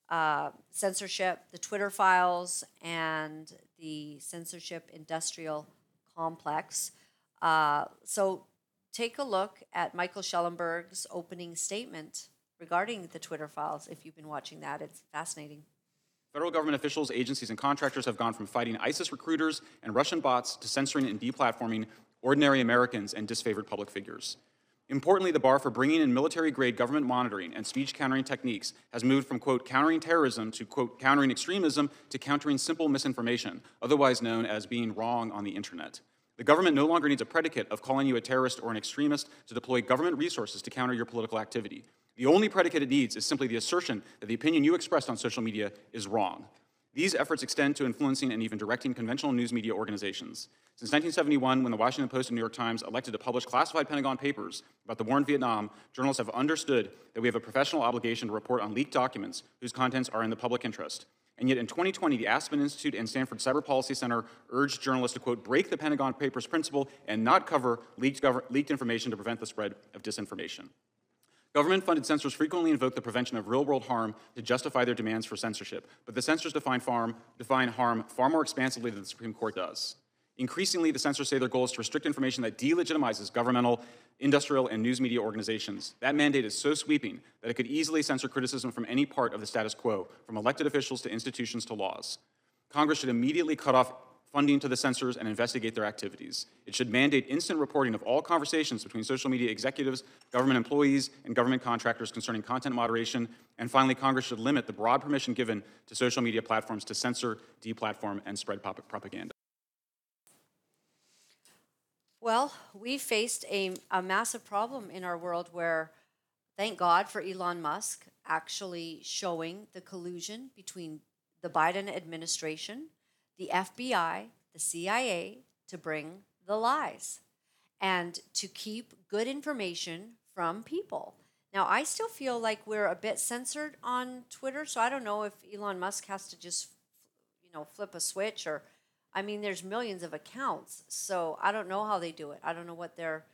uh, censorship, the Twitter files, and the censorship industrial complex. Uh, so take a look at Michael Shellenberger's opening statement regarding the Twitter files. If you've been watching that, it's fascinating. Federal government officials, agencies, and contractors have gone from fighting ISIS recruiters and Russian bots to censoring and deplatforming ordinary Americans and disfavored public figures. Importantly, the bar for bringing in military grade government monitoring and speech countering techniques has moved from, quote, countering terrorism to, quote, countering extremism to countering simple misinformation, otherwise known as being wrong on the internet. The government no longer needs a predicate of calling you a terrorist or an extremist to deploy government resources to counter your political activity. The only predicate it needs is simply the assertion that the opinion you expressed on social media is wrong. These efforts extend to influencing and even directing conventional news media organizations. Since 1971, when the Washington Post and New York Times elected to publish classified Pentagon papers about the war in Vietnam, journalists have understood that we have a professional obligation to report on leaked documents whose contents are in the public interest. And yet in 2020, the Aspen Institute and Stanford Cyber Policy Center urged journalists to, quote, break the Pentagon Papers principle and not cover leaked, leaked information to prevent the spread of disinformation. Government funded censors frequently invoke the prevention of real world harm to justify their demands for censorship, but the censors define, farm, define harm far more expansively than the Supreme Court does. Increasingly, the censors say their goal is to restrict information that delegitimizes governmental, industrial, and news media organizations. That mandate is so sweeping that it could easily censor criticism from any part of the status quo, from elected officials to institutions to laws. Congress should immediately cut off funding to the censors and investigate their activities. It should mandate instant reporting of all conversations between social media executives, government employees, and government contractors concerning content moderation. And finally, Congress should limit the broad permission given to social media platforms to censor, deplatform, and spread propaganda. Well, we faced a, a massive problem in our world where, thank God for Elon Musk actually showing the collusion between the Biden administration the FBI, the CIA to bring the lies and to keep good information from people. Now, I still feel like we're a bit censored on Twitter, so I don't know if Elon Musk has to just, you know, flip a switch or, I mean, there's millions of accounts, so I don't know how they do it. I don't know what their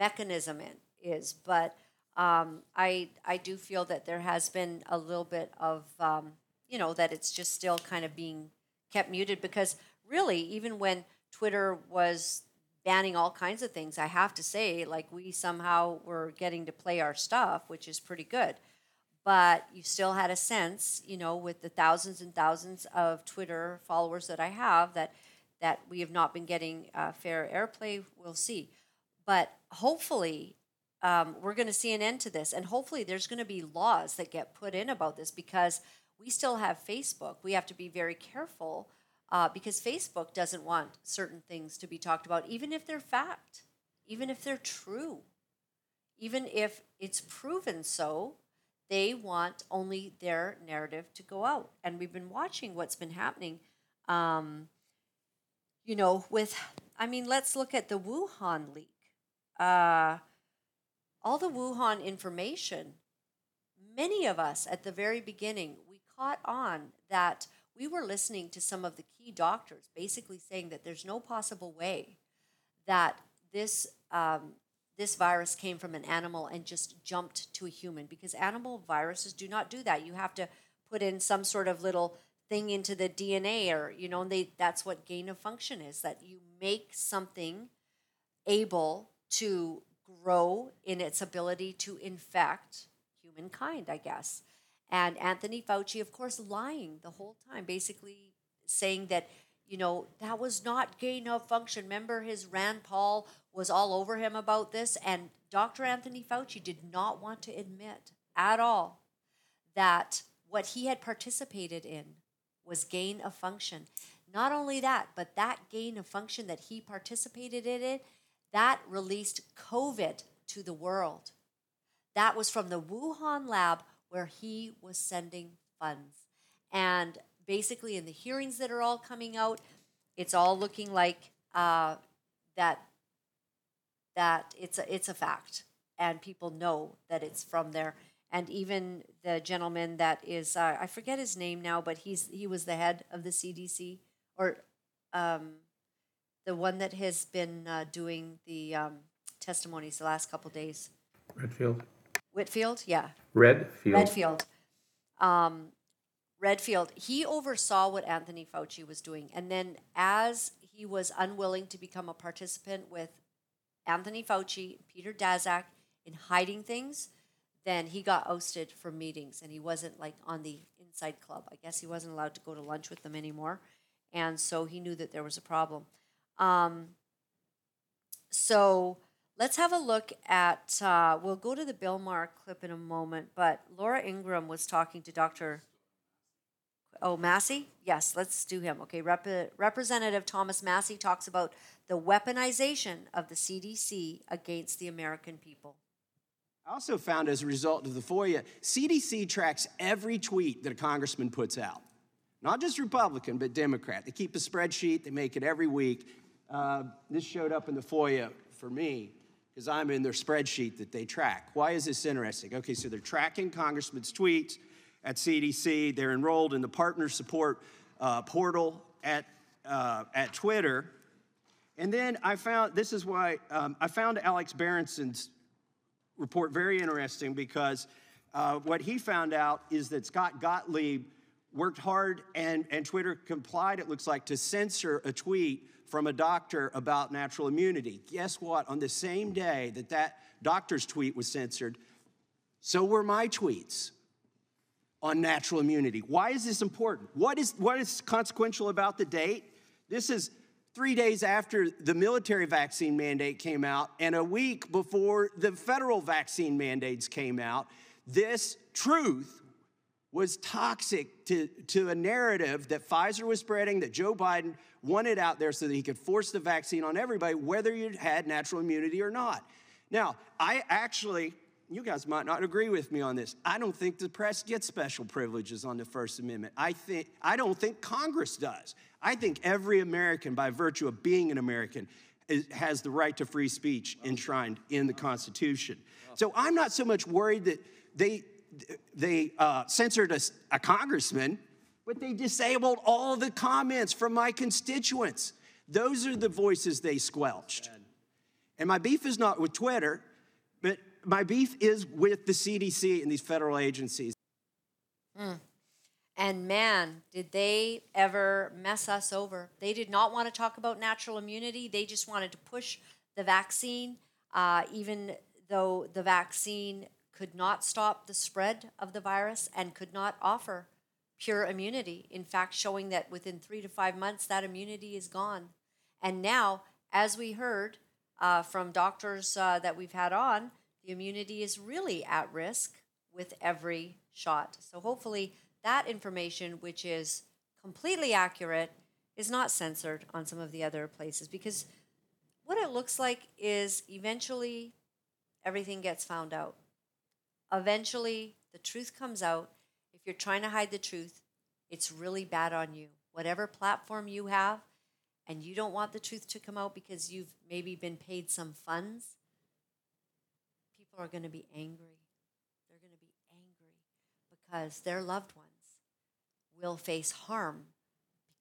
mechanism in, is, but um, I I do feel that there has been a little bit of, um, you know, that it's just still kind of being kept muted because really, even when Twitter was banning all kinds of things, I have to say, like we somehow were getting to play our stuff, which is pretty good. But you still had a sense, you know, with the thousands and thousands of Twitter followers that I have, that that we have not been getting uh, fair airplay. We'll see, but hopefully. Um, we're going to see an end to this, and hopefully, there's going to be laws that get put in about this because we still have Facebook. We have to be very careful uh, because Facebook doesn't want certain things to be talked about, even if they're fact, even if they're true, even if it's proven so. They want only their narrative to go out. And we've been watching what's been happening, um, you know, with, I mean, let's look at the Wuhan leak. Uh, all the Wuhan information, many of us at the very beginning, we caught on that we were listening to some of the key doctors basically saying that there's no possible way that this um, this virus came from an animal and just jumped to a human because animal viruses do not do that. You have to put in some sort of little thing into the DNA or you know they that's what gain of function is that you make something able to grow in its ability to infect humankind, I guess. And Anthony Fauci, of course, lying the whole time, basically saying that, you know, that was not gain of function. Remember, his Rand Paul was all over him about this. And Dr. Anthony Fauci did not want to admit at all that what he had participated in was gain of function. Not only that, but that gain of function that he participated in it, that released COVID to the world. That was from the Wuhan lab where he was sending funds. And basically, in the hearings that are all coming out, it's all looking like uh, that that it's a, it's a fact, and people know that it's from there. And even the gentleman that is uh, I forget his name now, but he's he was the head of the CDC or um, the one that has been uh, doing the um, testimonies the last couple days. Redfield. Whitfield, yeah. Redfield. Redfield. Um, Redfield, he oversaw what Anthony Fauci was doing. And then, as he was unwilling to become a participant with Anthony Fauci, Peter Daszak, in hiding things, then he got ousted from meetings and he wasn't like on the inside club. I guess he wasn't allowed to go to lunch with them anymore. And so he knew that there was a problem. Um, so let's have a look at, uh, we'll go to the Bill Maher clip in a moment, but Laura Ingraham was talking to Dr. Oh, Massie? Yes, let's do him. Okay, Rep- Representative Thomas Massie talks about the weaponization of the CDC against the American people. I also found as a result of the FOIA, CDC tracks every tweet that a congressman puts out. Not just Republican, but Democrat. They keep a spreadsheet, they make it every week. Uh, this showed up in the FOIA for me because I'm in their spreadsheet that they track. Why is this interesting? Okay, so they're tracking congressmen's tweets at CDC, they're enrolled in the partner support uh, portal at, uh, at Twitter. And then I found this is why um, I found Alex Berenson's report very interesting because uh, what he found out is that Scott Gottlieb worked hard and, and Twitter complied, it looks like, to censor a tweet from a doctor about natural immunity. Guess what? On the same day that that doctor's tweet was censored, so were my tweets on natural immunity. Why is this important? What is, what is consequential about the date? This is three days after the military vaccine mandate came out and a week before the federal vaccine mandates came out. This truth was toxic to, to a narrative that Pfizer was spreading, that Joe Biden wanted out there so that he could force the vaccine on everybody, whether you had natural immunity or not. Now, I actually, you guys might not agree with me on this. I don't think the press gets special privileges on the First Amendment. I think I don't think Congress does. I think every American, by virtue of being an American, is, has the right to free speech enshrined in the Constitution. So I'm not so much worried that they they uh, censored a, a congressman, but they disabled all the comments from my constituents. Those are the voices they squelched. And my beef is not with Twitter, but my beef is with the CDC and these federal agencies. Mm. And man, did they ever mess us over. They did not want to talk about natural immunity. They just wanted to push the vaccine, uh, even though the vaccine could not stop the spread of the virus and could not offer pure immunity. In fact, showing that within three to five months, that immunity is gone. And now, as we heard uh, from doctors uh, that we've had on, the immunity is really at risk with every shot. So hopefully, that information, which is completely accurate, is not censored on some of the other places because what it looks like is eventually everything gets found out eventually the truth comes out. If you're trying to hide the truth, it's really bad on you. Whatever platform you have, and you don't want the truth to come out because you've maybe been paid some funds, people are going to be angry. They're going to be angry because their loved ones will face harm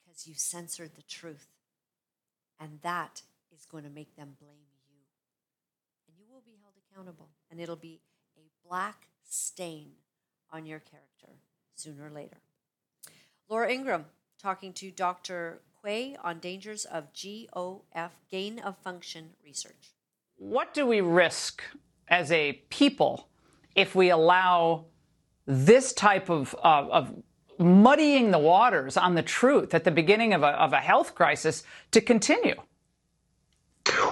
because you censored the truth. And that is going to make them blame you. And you will be held accountable. And it'll be a black stain on your character sooner or later. Laura Ingraham talking to Dr. Quay on dangers of GOF, gain of function research. What do we risk as a people if we allow this type of, of, of muddying the waters on the truth at the beginning of a, of a health crisis to continue?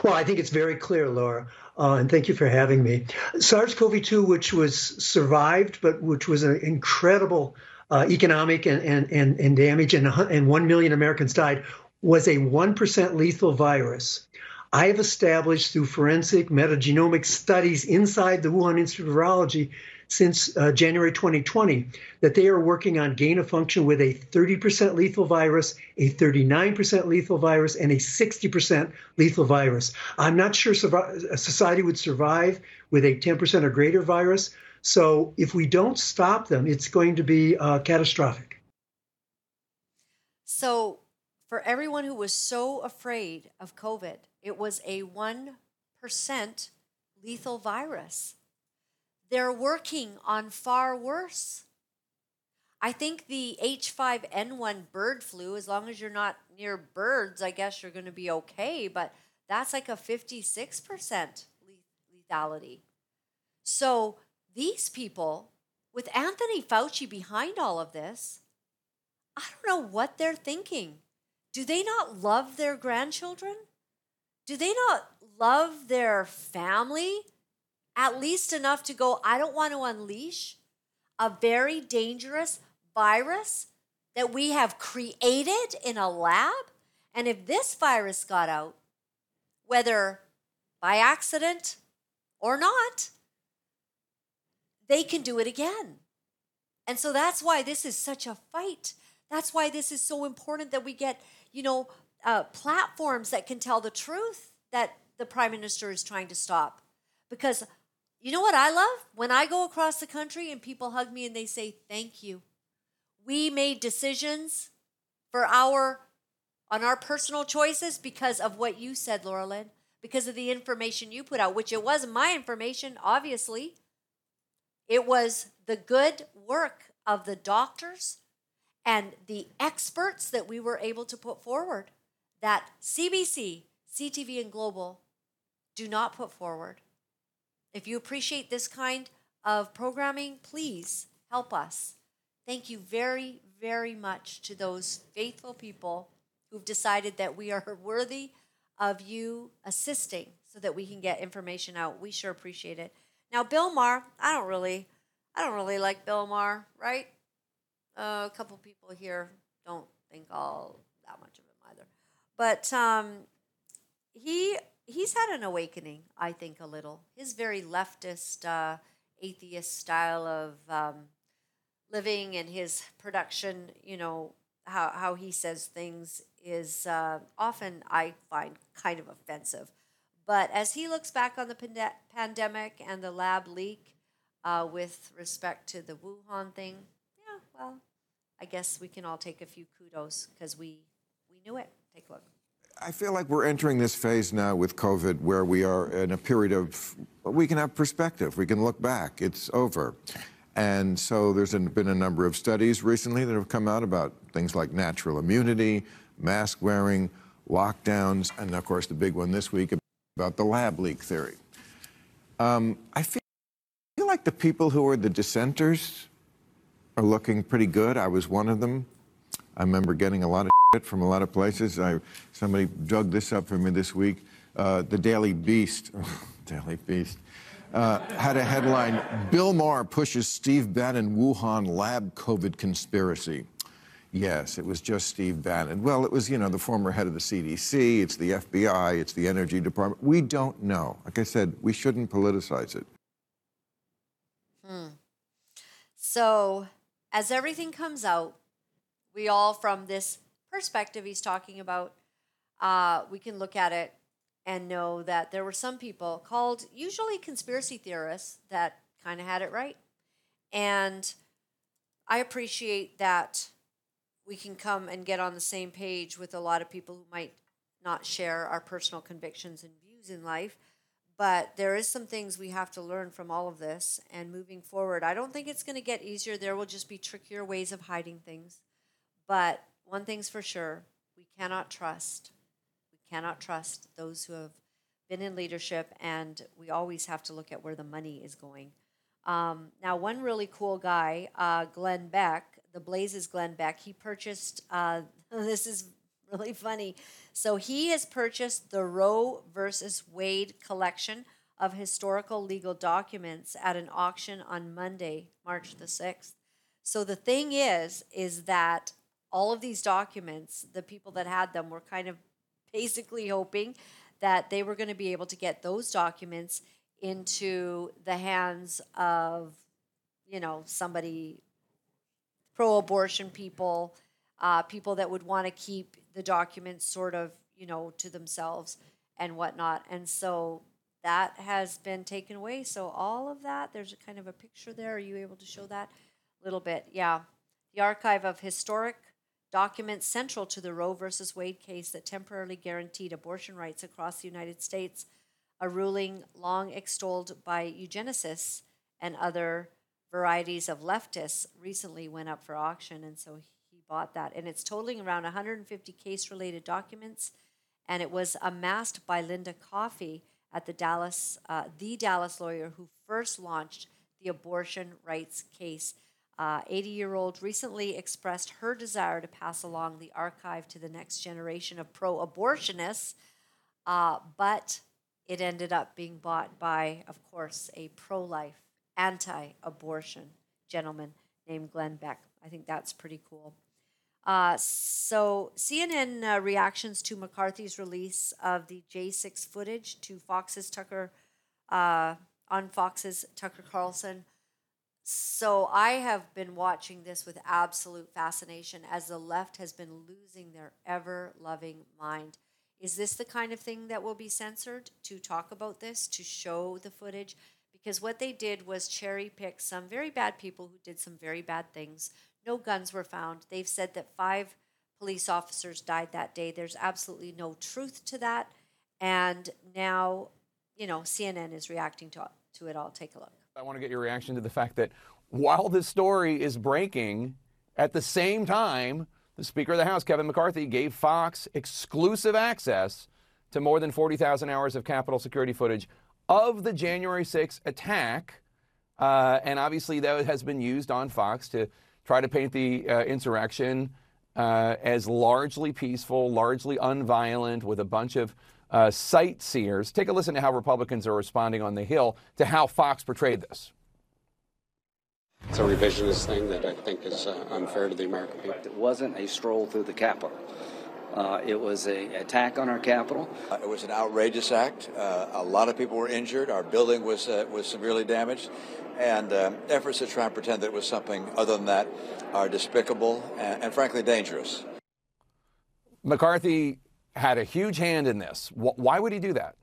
Well, I think it's very clear, Laura, uh, and thank you for having me. SARS-CoV-2, which was survived, but which was an incredible uh, economic and, and, and, and damage, and, and 1 million Americans died, was a 1% lethal virus. I have established through forensic metagenomic studies inside the Wuhan Institute of Virology since uh, January 2020 that they are working on gain of function with a 30% lethal virus, a 39% lethal virus, and a 60% lethal virus. I'm not sure a society would survive with a 10% or greater virus. So if we don't stop them, it's going to be uh, catastrophic. So, for everyone who was so afraid of COVID, it was a 1% lethal virus. They're working on far worse. I think the H5N1 bird flu, as long as you're not near birds, I guess you're going to be okay, but that's like a 56% lethality. So these people, with Anthony Fauci behind all of this, I don't know what they're thinking. Do they not love their grandchildren? Do they not love their family? At least enough to go, I don't want to unleash a very dangerous virus that we have created in a lab. And if this virus got out, whether by accident or not, they can do it again. And so that's why this is such a fight. That's why this is so important that we get, you know, uh, platforms that can tell the truth that the prime minister is trying to stop. Because you know what I love? When I go across the country and people hug me and they say, Thank you. We made decisions for our on our personal choices because of what you said, Laura Lynn, because of the information you put out, which it wasn't my information, obviously. It was the good work of the doctors and the experts that we were able to put forward that CBC, CTV, and Global do not put forward. If you appreciate this kind of programming, please help us. Thank you very, very much to those faithful people who've decided that we are worthy of you assisting so that we can get information out. We sure appreciate it. Now, Bill Maher, I don't really, I don't really like Bill Maher, right? Uh, a couple people here don't think all that much of him either, but um, he he's had an awakening, I think, a little. His very leftist, uh, atheist style of um, living and his production, you know, how, how he says things is uh, often, I find, kind of offensive. But as he looks back on the pande- pandemic and the lab leak uh, with respect to the Wuhan thing, yeah, well, I guess we can all take a few kudos because we, we knew it. Take a look. I feel like we're entering this phase now with COVID where we are in a period of, we can have perspective. We can look back. It's over. And so there's been a number of studies recently that have come out about things like natural immunity, mask wearing, lockdowns, and of course the big one this week about the lab leak theory. Um, I feel like the people who are the dissenters are looking pretty good. I was one of them. I remember getting a lot of from a lot of places. I, somebody dug this up for me this week. Uh, the Daily Beast, Daily Beast, uh, had a headline, Bill Maher pushes Steve Bannon Wuhan lab COVID conspiracy. Yes, it was just Steve Bannon. Well, it was, you know, the former head of the CDC, it's the FBI, it's the Energy Department. We don't know. Like I said, we shouldn't politicize it. Hmm. So, as everything comes out, we all, from this perspective he's talking about, uh, we can look at it and know that there were some people called usually conspiracy theorists that kind of had it right. And I appreciate that we can come and get on the same page with a lot of people who might not share our personal convictions and views in life. but there is some things we have to learn from all of this and moving forward. I don't think it's going to get easier. There will just be trickier ways of hiding things. But one thing's for sure, we cannot trust. We cannot trust those who have been in leadership, and we always have to look at where the money is going. Um, now, one really cool guy, uh, Glenn Beck, the Blazes Glenn Beck, he purchased, uh, this is really funny. So he has purchased the Roe versus Wade collection of historical legal documents at an auction on Monday, March the 6th. So the thing is, is that all of these documents, the people that had them were kind of basically hoping that they were going to be able to get those documents into the hands of, you know, somebody pro abortion people, uh, people that would want to keep the documents sort of, you know, to themselves and whatnot. And so that has been taken away. So all of that, there's a kind of a picture there. Are you able to show that a little bit? Yeah. The archive of historic documents central to the Roe versus Wade case that temporarily guaranteed abortion rights across the United States, a ruling long extolled by eugenicists and other varieties of leftists recently went up for auction. And so he bought that. And it's totaling around 150 case related documents. And it was amassed by Linda Coffey at the Dallas, uh, the Dallas lawyer who first launched the abortion rights case. 80 uh, year old recently expressed her desire to pass along the archive to the next generation of pro abortionists, uh, but it ended up being bought by, of course, a pro life, anti abortion gentleman named Glenn Beck. I think that's pretty cool. Uh, so, CNN uh, reactions to McCarthy's release of the J6 footage to Fox's Tucker, uh, on Fox's Tucker Carlson so I have been watching this with absolute fascination as the left has been losing their ever loving mind. Is this the kind of thing that will be censored to talk about this, to show the footage? Because what they did was cherry pick some very bad people who did some very bad things. No guns were found. They've said that five police officers died that day. There's absolutely no truth to that. And now, you know, CNN is reacting to, to it all. Take a look. I want to get your reaction to the fact that while this story is breaking, at the same time, the Speaker of the House, Kevin McCarthy, gave Fox exclusive access to more than 40,000 hours of Capitol security footage of the January 6th attack. Uh, and obviously, that has been used on Fox to try to paint the uh, insurrection uh, as largely peaceful, largely unviolent, with a bunch of uh, sightseers. Take a listen to how Republicans are responding on the Hill to how Fox portrayed this. It's a revisionist thing that I think is uh, unfair to the American people. It wasn't a stroll through the Capitol. Uh, it was an attack on our Capitol. Uh, it was an outrageous act. Uh, a lot of people were injured. Our building was uh, was severely damaged, and um, efforts to try and pretend that it was something other than that are despicable and, and frankly dangerous. McCarthy had a huge hand in this. Why would he do that?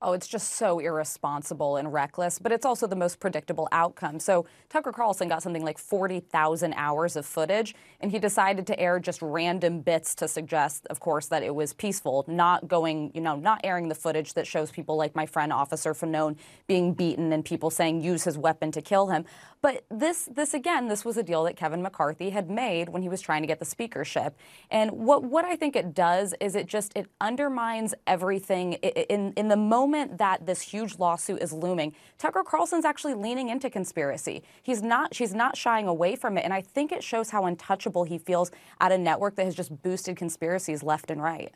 Oh, it's just so irresponsible and reckless, but it's also the most predictable outcome. So Tucker Carlson got something like 40,000 hours of footage, and he decided to air just random bits to suggest, of course, that it was peaceful, not going, you know, not airing the footage that shows people like my friend Officer Fanone being beaten and people saying use his weapon to kill him. But this, this again, this was a deal that Kevin McCarthy had made when he was trying to get the speakership. And what, what I think it does is it just it undermines everything in in the moment that this huge lawsuit is looming. Tucker Carlson's actually leaning into conspiracy. He's not. She's not shying away from it, and I think it shows how untouchable he feels at a network that has just boosted conspiracies left and right.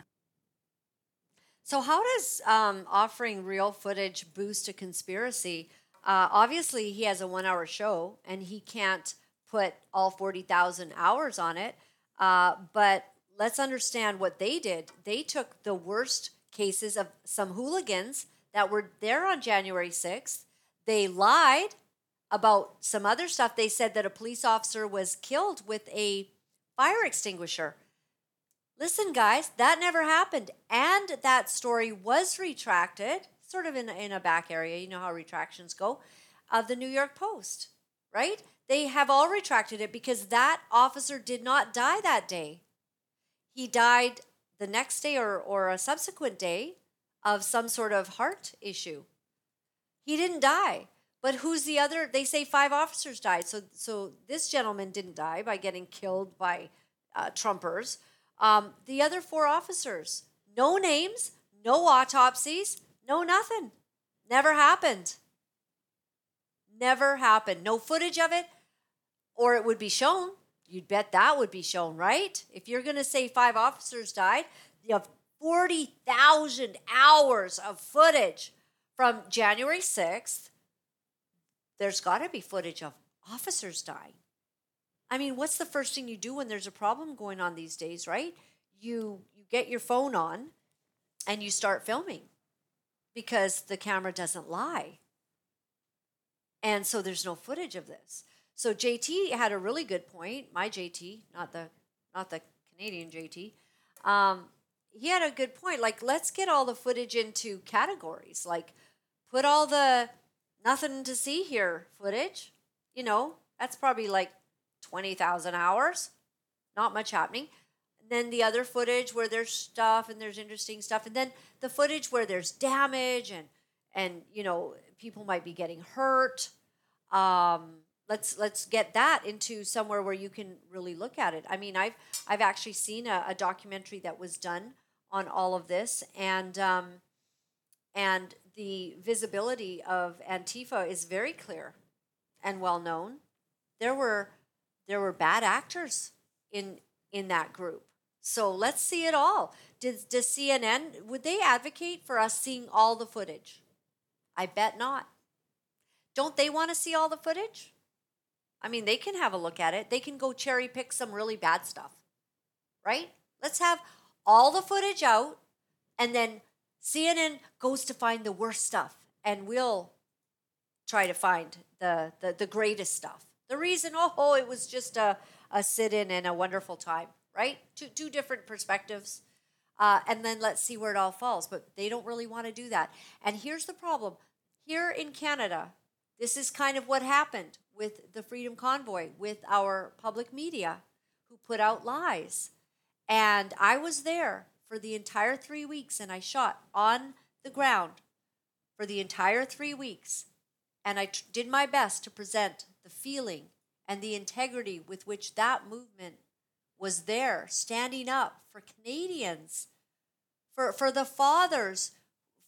So, how does um, offering real footage boost a conspiracy? Uh, obviously, he has a one hour show and he can't put all 40,000 hours on it. Uh, but let's understand what they did. They took the worst cases of some hooligans that were there on January 6th. They lied about some other stuff. They said that a police officer was killed with a fire extinguisher. Listen, guys, that never happened. And that story was retracted sort of in, in a back area, you know how retractions go, of the New York Post, right? They have all retracted it because that officer did not die that day. He died the next day or, or a subsequent day of some sort of heart issue. He didn't die. But who's the other? They say five officers died. So, so this gentleman didn't die by getting killed by uh, Trumpers. Um, the other four officers, no names, no autopsies, no nothing. Never happened. Never happened. No footage of it, or it would be shown. You'd bet that would be shown, right? If you're going to say five officers died, you have 40,000 hours of footage from January 6th. There's got to be footage of officers dying. I mean, what's the first thing you do when there's a problem going on these days, right? You you get your phone on and you start filming because the camera doesn't lie. And so there's no footage of this. So JT had a really good point. My JT, not the not the Canadian JT. Um, he had a good point. Like, let's get all the footage into categories. Like, put all the nothing to see here footage. You know, that's probably like 20,000 hours. Not much happening. And then the other footage where there's stuff and there's interesting stuff. And then the footage where there's damage and, and you know, people might be getting hurt. Um, let's let's get that into somewhere where you can really look at it. I mean, I've I've actually seen a, a documentary that was done on all of this, and um, and the visibility of Antifa is very clear and well known. There were there were bad actors in in that group. So let's see it all. Did does CNN would they advocate for us seeing all the footage? I bet not. Don't they want to see all the footage? I mean, they can have a look at it. They can go cherry pick some really bad stuff. Right? Let's have all the footage out and then CNN goes to find the worst stuff and we'll try to find the the, the greatest stuff. The reason, oh, it was just a, a sit in and a wonderful time, right? Two, two different perspectives. Uh, and then let's see where it all falls. But they don't really want to do that. And here's the problem here in Canada, this is kind of what happened with the Freedom Convoy, with our public media who put out lies. And I was there for the entire three weeks and I shot on the ground for the entire three weeks. And I t- did my best to present the feeling and the integrity with which that movement was there, standing up for Canadians, for, for the fathers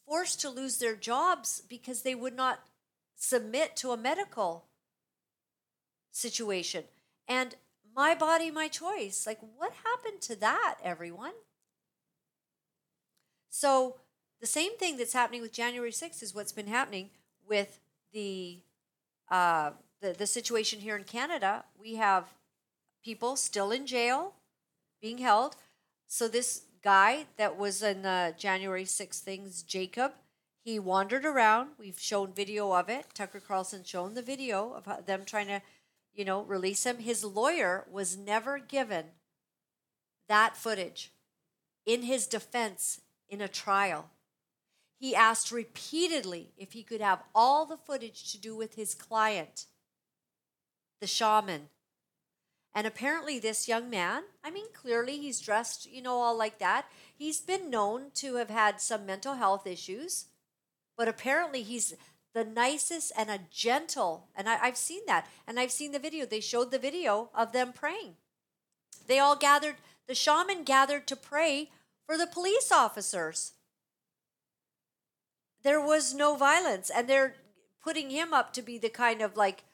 forced to lose their jobs because they would not submit to a medical situation. And my body, my choice. Like, what happened to that, everyone? So, the same thing that's happening with January 6th is what's been happening with the, uh, the, the situation here in Canada. We have people still in jail being held. So, this guy that was in the January 6th things, Jacob, he wandered around. We've shown video of it. Tucker Carlson shown the video of them trying to you know, release him. His lawyer was never given that footage in his defense in a trial. He asked repeatedly if he could have all the footage to do with his client, the shaman. And apparently, this young man, I mean, clearly he's dressed, you know, all like that. He's been known to have had some mental health issues, but apparently he's the nicest and a gentle, and I, I've seen that, and I've seen the video. They showed the video of them praying. They all gathered, the shaman gathered to pray for the police officers. There was no violence, and they're putting him up to be the kind of like,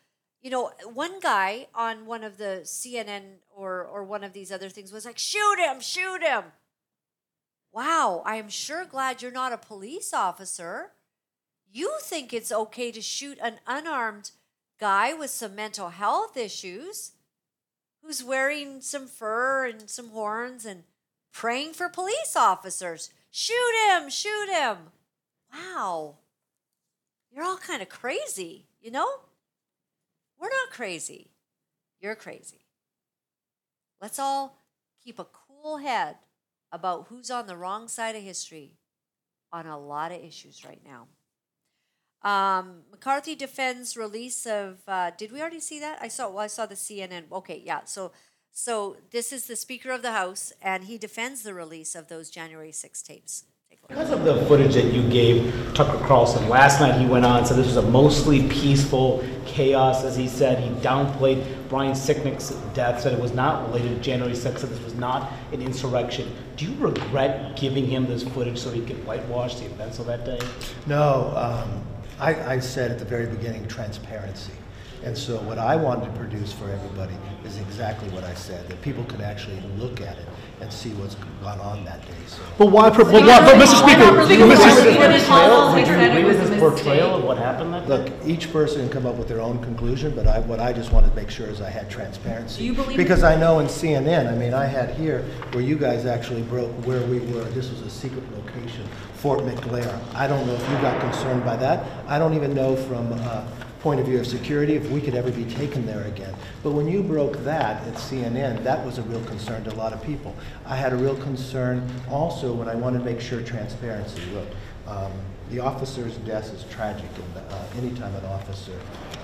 you know, one guy on one of the CNN or or one of these other things was like, "Shoot him! Shoot him!" Wow, I am sure glad you're not a police officer. You think it's okay to shoot an unarmed guy with some mental health issues who's wearing some fur and some horns and praying for police officers. Shoot him, shoot him. Wow. You're all kind of crazy, you know? We're not crazy. You're crazy. Let's all keep a cool head about who's on the wrong side of history on a lot of issues right now. Um, McCarthy defends release of. Uh, did we already see that? I saw. Well, I saw the CNN. Okay, yeah. So, so this is the Speaker of the House, and he defends the release of those January 6 tapes. Because of the footage that you gave Tucker Carlson last night, he went on and said this was a mostly peaceful chaos. As he said, he downplayed Brian Sicknick's death, said it was not related to January 6th, said this was not an insurrection. Do you regret giving him this footage so he could whitewash the events of that day? No, um, I, I said at the very beginning transparency. And so what I wanted to produce for everybody is exactly what I said, that people could actually look at it and see what's gone on that day. So. But why, but, why, but Mr. Speaker, Mr. Would you agree with his portrayal of what happened that Look, each person can come up with their own conclusion, but I, what I just wanted to make sure is I had transparency. Do you believe- Because I know in CNN, I mean, I had here where you guys actually broke where we were. This was a secret location, Fort McNair. I don't know if you got concerned by that. I don't even know from uh, point of view of security if we could ever be taken there again. But when you broke that at CNN, that was a real concern to a lot of people. I had a real concern also when I wanted to make sure transparency. Look, um, the officer's death is tragic, and uh, anytime an officer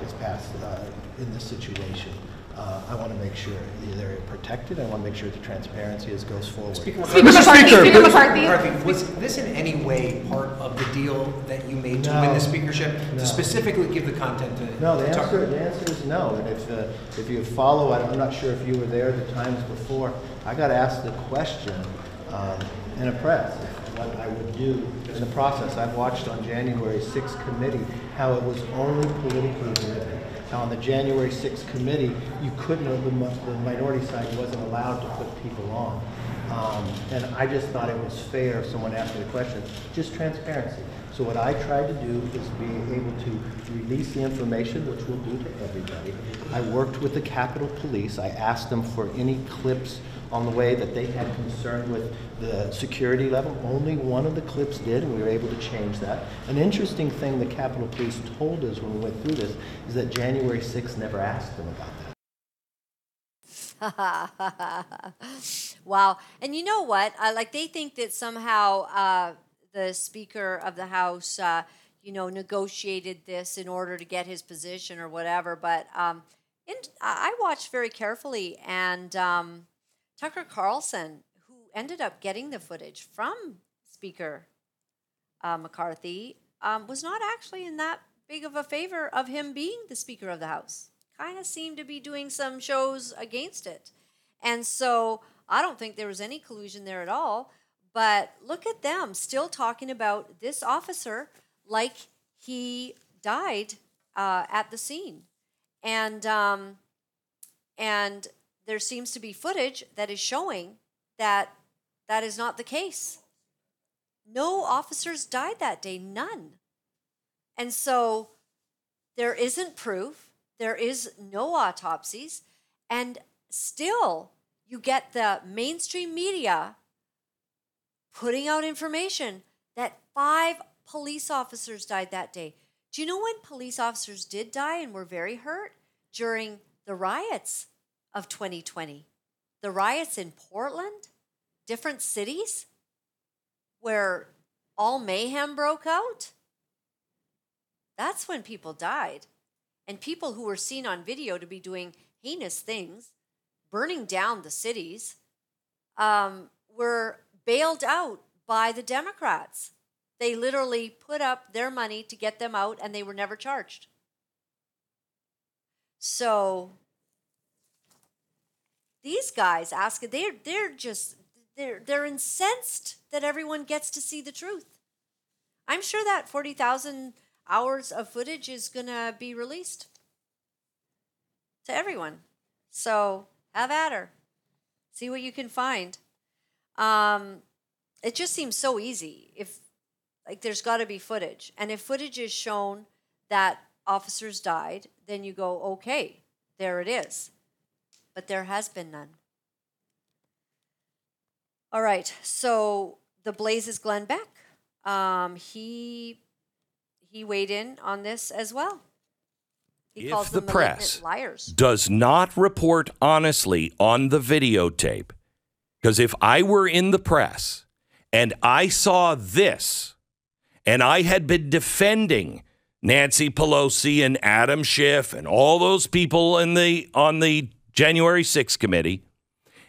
is passed uh, in this situation, uh, I want to make sure they're protected. I want to make sure the transparency is goes forward. Speaker McCarthy, Speaker McCarthy, was this in any way part of the deal that you made to win No. the speakership No. to specifically give the content to No, the Tucker? answer, the answer is no. And if, uh, if you follow, I- I'm not sure if you were there the times before, I got asked the question um, in a press, what I would do in the process. I've watched on January 6th committee how it was only politically driven. Now, on the January 6th committee, you couldn't, mi- the minority side wasn't allowed to put people on. Um, And I just thought it was fair if someone asked me the question, just transparency. So what I tried to do is be able to release the information, which we'll do to everybody. I worked with the Capitol Police. I asked them for any clips on the way that they had concern with the security level. Only one of the clips did, and we were able to change that. An interesting thing the Capitol Police told us when we went through this is that January 6th never asked them about that. wow. And you know what? Like they think that somehow uh, the Speaker of the House, uh, you know, negotiated this in order to get his position or whatever. But um, I watched very carefully, and um, Tucker Carlson, who ended up getting the footage from Speaker uh, McCarthy, um, was not actually in that big of a favor of him being the Speaker of the House. Kind of seemed to be doing some shows against it. And so I don't think there was any collusion there at all. But look at them still talking about this officer like he died uh, at the scene. And, um, and there seems to be footage that is showing that that is not the case. No officers died that day, none. And so there isn't proof, there is no autopsies, and still you get the mainstream media putting out information that five police officers died that day. Do you know when police officers did die and were very hurt? During the riots of 2020. The riots in Portland, different cities where all mayhem broke out. That's when people died. And people who were seen on video to be doing heinous things, burning down the cities, um, were bailed out by the Democrats. They literally put up their money to get them out and they were never charged. So these guys ask it, they're they're just they're they're incensed that everyone gets to see the truth. I'm sure that 40,000 hours of footage is going to be released to everyone. So, have at her. See what you can find. Um, it just seems so easy if like there's got to be footage. And if footage is shown that officers died, then you go, "Okay, there it is." But there has been none. All right. So the Blaze's Glenn Beck. Um, he he weighed in on this as well. He calls if the press liars. does not report honestly on the videotape, because if I were in the press and I saw this and I had been defending Nancy Pelosi and Adam Schiff and all those people in the on the January 6th committee,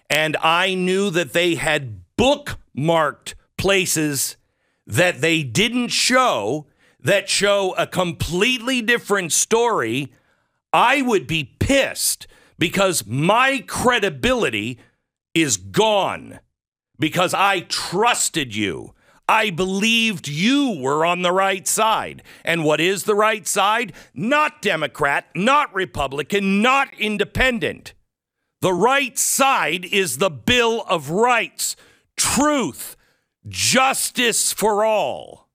and I knew that they had bookmarked places that they didn't show that show a completely different story, I would be pissed because my credibility is gone because I trusted you. I believed you were on the right side. And what is the right side? Not Democrat, not Republican, not independent. The right side is the Bill of Rights, truth, justice for all.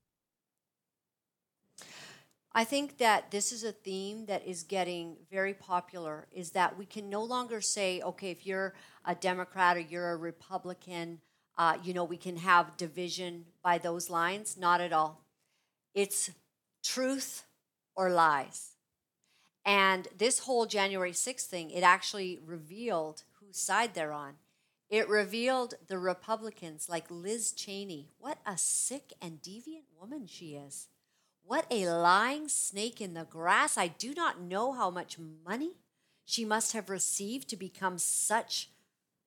I think that this is a theme that is getting very popular is that we can no longer say, okay, if you're a Democrat or you're a Republican, uh, you know, we can have division by those lines. Not at all. It's truth or lies. And this whole January 6th thing, it actually revealed whose side they're on. It revealed the Republicans like Liz Cheney. What a sick and deviant woman she is. What a lying snake in the grass. I do not know how much money she must have received to become such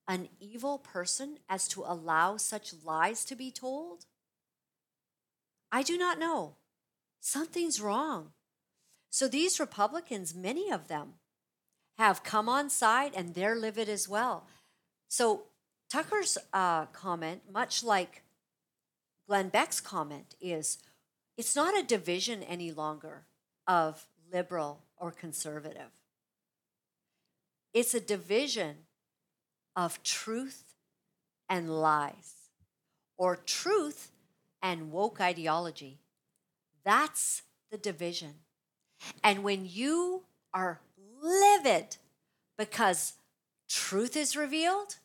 an evil person as to allow such lies to be told? I do not know. Something's wrong. So these Republicans, many of them, have come on side and they're livid as well. So Tucker's uh, comment, much like Glenn Beck's comment, is it's not a division any longer of liberal or conservative. It's a division of truth and lies, or truth and woke ideology. That's the division. And when you are livid because truth is revealed,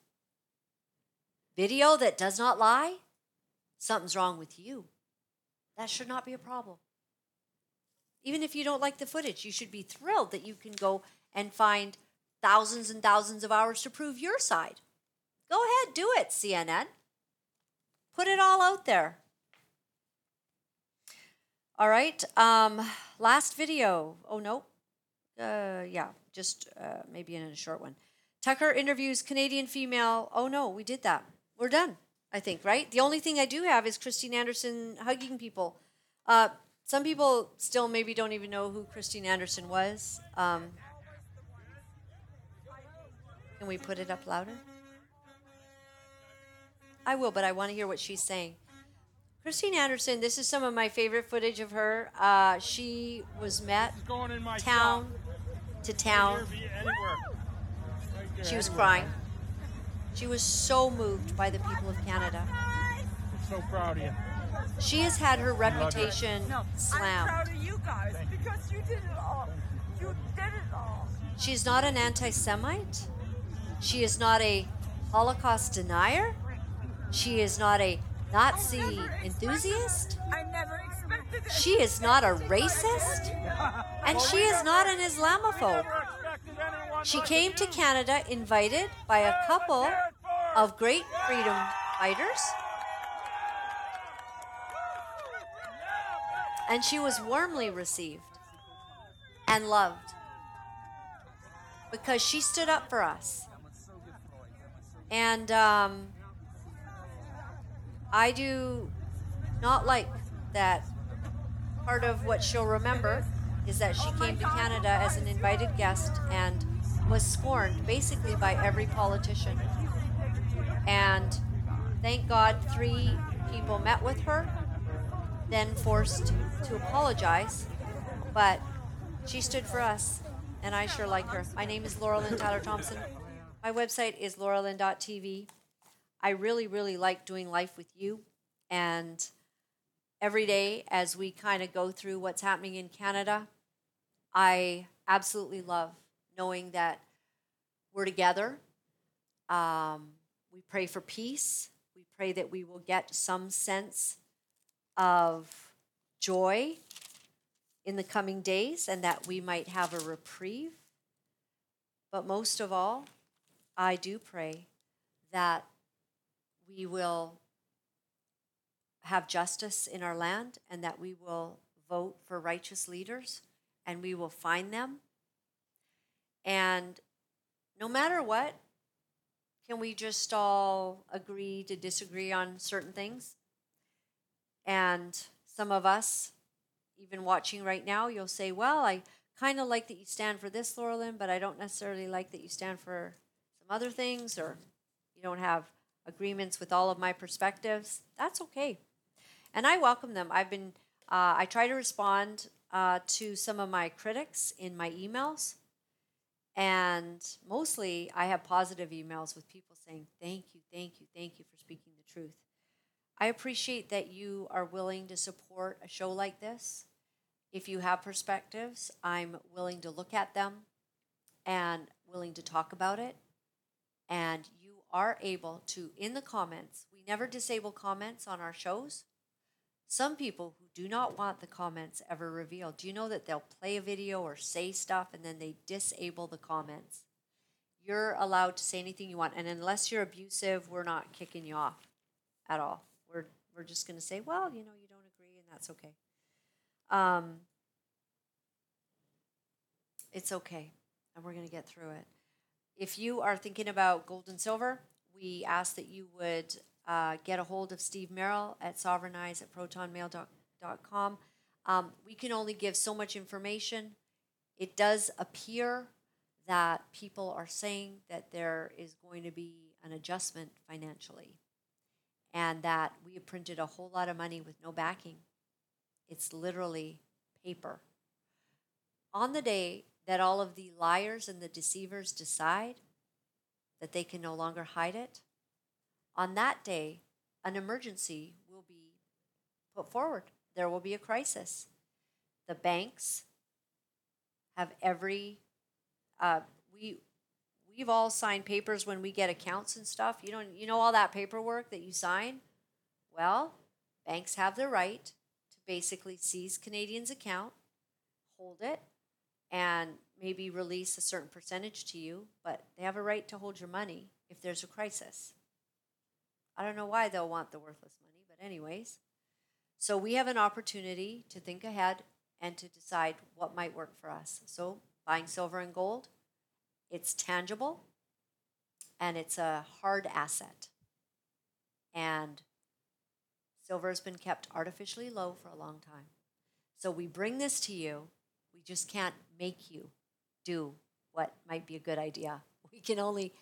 video that does not lie, something's wrong with you. That should not be a problem. Even if you don't like the footage, you should be thrilled that you can go and find thousands and thousands of hours to prove your side. Go ahead, do it, CNN. Put it all out there. All right. Um, last video. Oh, no. Uh, yeah, just uh, maybe in a short one. Tucker interviews Canadian female. Oh, no, we did that. We're done, I think, right? The only thing I do have is Christine Anderson hugging people. Uh, some people still maybe don't even know who Christine Anderson was. Um, can we put it up louder? I will, but I want to hear what she's saying. Christine Anderson, this is some of my favorite footage of her. Uh, she was met town to town. She was crying. She was so moved by the people of Canada. I'm so proud of you. She has had her reputation No, slammed. I'm proud of you guys because you did it all. You did it all. She's not an anti Semite. She is not a Holocaust denier. She is not a Nazi enthusiast. I never expected it. She is not a racist. And she is not an Islamophobe. She came to Canada invited by a couple of great freedom fighters. And she was warmly received and loved because she stood up for us. And um, I do not like that part of what she'll remember is that she came to Canada as an invited guest and was scorned basically by every politician. And thank God three people met with her, then forced to apologize. But she stood for us, and I sure like her. My name is Laura Lynn Tyler Thompson. My website is lauralynn.tv. I really, really like doing life with you. And every day, as we kind of go through what's happening in Canada, I absolutely love knowing that we're together. Um, we pray for peace. We pray that we will get some sense of joy in the coming days and that we might have a reprieve. But most of all, I do pray that we will have justice in our land and that we will vote for righteous leaders and we will find them. And no matter what, can we just all agree to disagree on certain things? And some of us, even watching right now, you'll say, Well, I kind of like that you stand for this, Laura Lynn, but I don't necessarily like that you stand for some other things, or you don't have agreements with all of my perspectives. That's okay. And I welcome them. I've been, uh, I try to respond uh, to some of my critics in my emails. And mostly I have positive emails with people saying, Thank you, thank you, thank you for speaking the truth. I appreciate that you are willing to support a show like this. If you have perspectives, I'm willing to look at them and willing to talk about it. And are able to, in the comments, we never disable comments on our shows. Some people who do not want the comments ever revealed, do you know that they'll play a video or say stuff and then they disable the comments? You're allowed to say anything you want, and unless you're abusive, we're not kicking you off at all. We're we're just going to say, well, you know, you don't agree, and that's okay. Um, it's okay, and we're going to get through it. If you are thinking about gold and silver, we ask that you would uh, get a hold of Steve Merrill at sovereignize at protonmail.com. Um, we can only give so much information. It does appear that people are saying that there is going to be an adjustment financially and that we have printed a whole lot of money with no backing. It's literally paper. On the day that all of the liars and the deceivers decide that they can no longer hide it, on that day, an emergency will be put forward. There will be a crisis. The banks have every, uh, we, we've all signed papers when we get accounts and stuff. You don't, you know all that paperwork that you sign? Well, banks have the right to basically seize Canadians' account, hold it, and maybe release a certain percentage to you, but they have a right to hold your money if there's a crisis. I don't know why they'll want the worthless money, but, anyways. So, we have an opportunity to think ahead and to decide what might work for us. So, buying silver and gold, it's tangible and it's a hard asset. And silver has been kept artificially low for a long time. So, we bring this to you. We just can't make you do what might be a good idea. We can only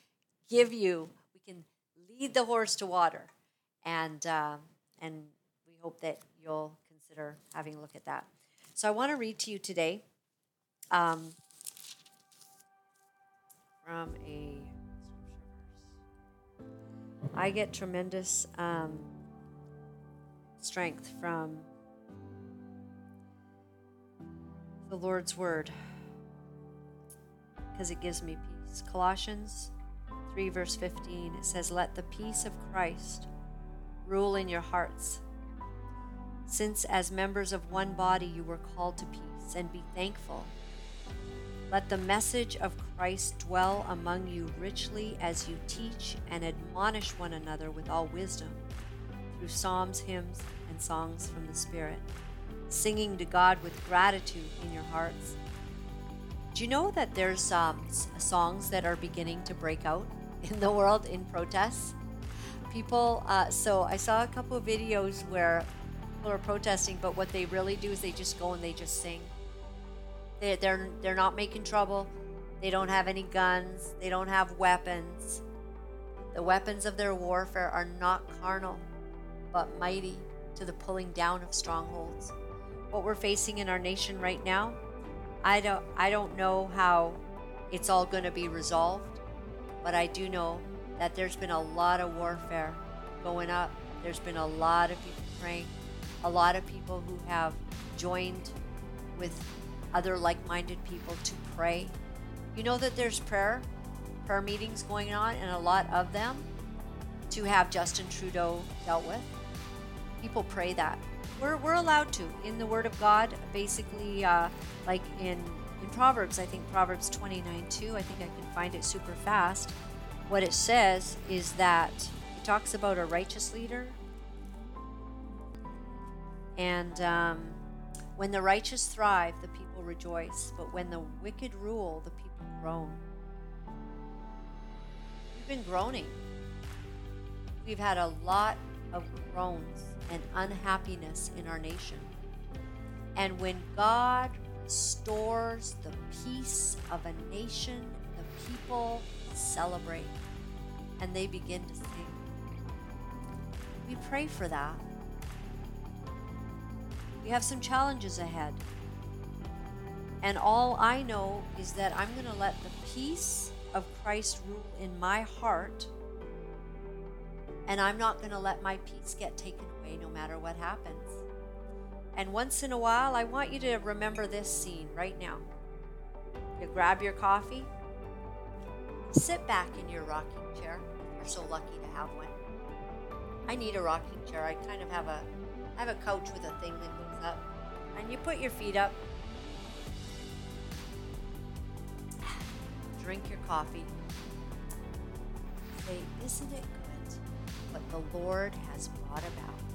give you, we can lead the horse to water. And, uh, and we hope that you'll consider having a look at that. So I want to read to you today um, from a I get tremendous um, strength from the Lord's Word because it gives me peace. Colossians 3, verse 15, it says, Let the peace of Christ rule in your hearts. Since as members of one body you were called to peace, and be thankful. Let the message of Christ dwell among you richly as you teach and admonish one another with all wisdom through psalms, hymns, and songs from the Spirit, singing to God with gratitude in your hearts. Do you know that there's um, songs that are beginning to break out in the world in protests? People, uh, so I saw a couple of videos where people are protesting, but what they really do is they just go and they just sing. They, they're they're not making trouble. They don't have any guns. They don't have weapons. The weapons of their warfare are not carnal, but mighty to the pulling down of strongholds. What we're facing in our nation right now, I don't I don't know how it's all going to be resolved, but I do know that there's been a lot of warfare going up. There's been a lot of people praying, a lot of people who have joined with other like-minded people to pray. You know that there's prayer prayer meetings going on and a lot of them to have Justin Trudeau dealt with. People pray that. We're, we're allowed to in the Word of God, basically, uh, like in, in Proverbs, I think Proverbs 29 2, I think I can find it super fast. What it says is that it talks about a righteous leader. And um, when the righteous thrive, the people rejoice. But when the wicked rule, the people groan. We've been groaning. We've had a lot of groans and unhappiness in our nation. And when God restores the peace of a nation, the people celebrate and they begin to sing. We pray for that. We have some challenges ahead. And all I know is that I'm going to let the peace of Christ rule in my heart. And I'm not going to let my peace get taken away no matter what happens. And once in a while, I want you to remember this scene right now. You grab your coffee, sit back in your rocking chair. You're so lucky to have one. I need a rocking chair. I kind of have a I have a couch with a thing that goes up. And you put your feet up. Drink your coffee. Say, isn't it good what the Lord has brought about?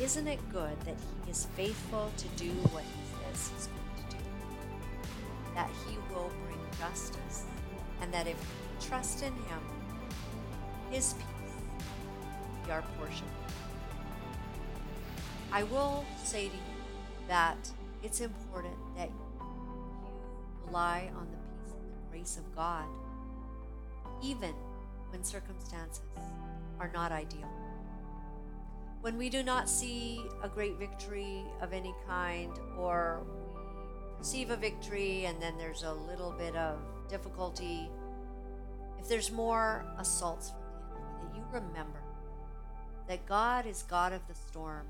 Isn't it good that He is faithful to do what He says He's going to do? That He will bring justice, and that if we trust in Him, His peace will be our portion. I will say to you that it's important that you rely on the peace and the grace of God, even when circumstances are not ideal. When we do not see a great victory of any kind, or we perceive a victory and then there's a little bit of difficulty, if there's more assaults from the enemy, that you remember that God is God of the storm,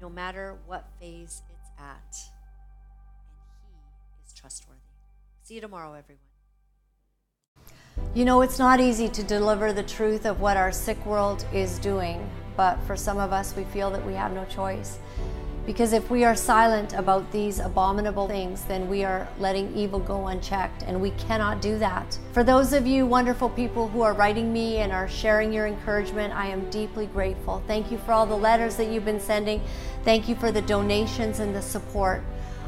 no matter what phase it's at, and He is trustworthy. See you tomorrow, everyone. You know, it's not easy to deliver the truth of what our sick world is doing, but for some of us, we feel that we have no choice. Because if we are silent about these abominable things, then we are letting evil go unchecked, and we cannot do that. For those of you wonderful people who are writing me and are sharing your encouragement, I am deeply grateful. Thank you for all the letters that you've been sending. Thank you for the donations and the support.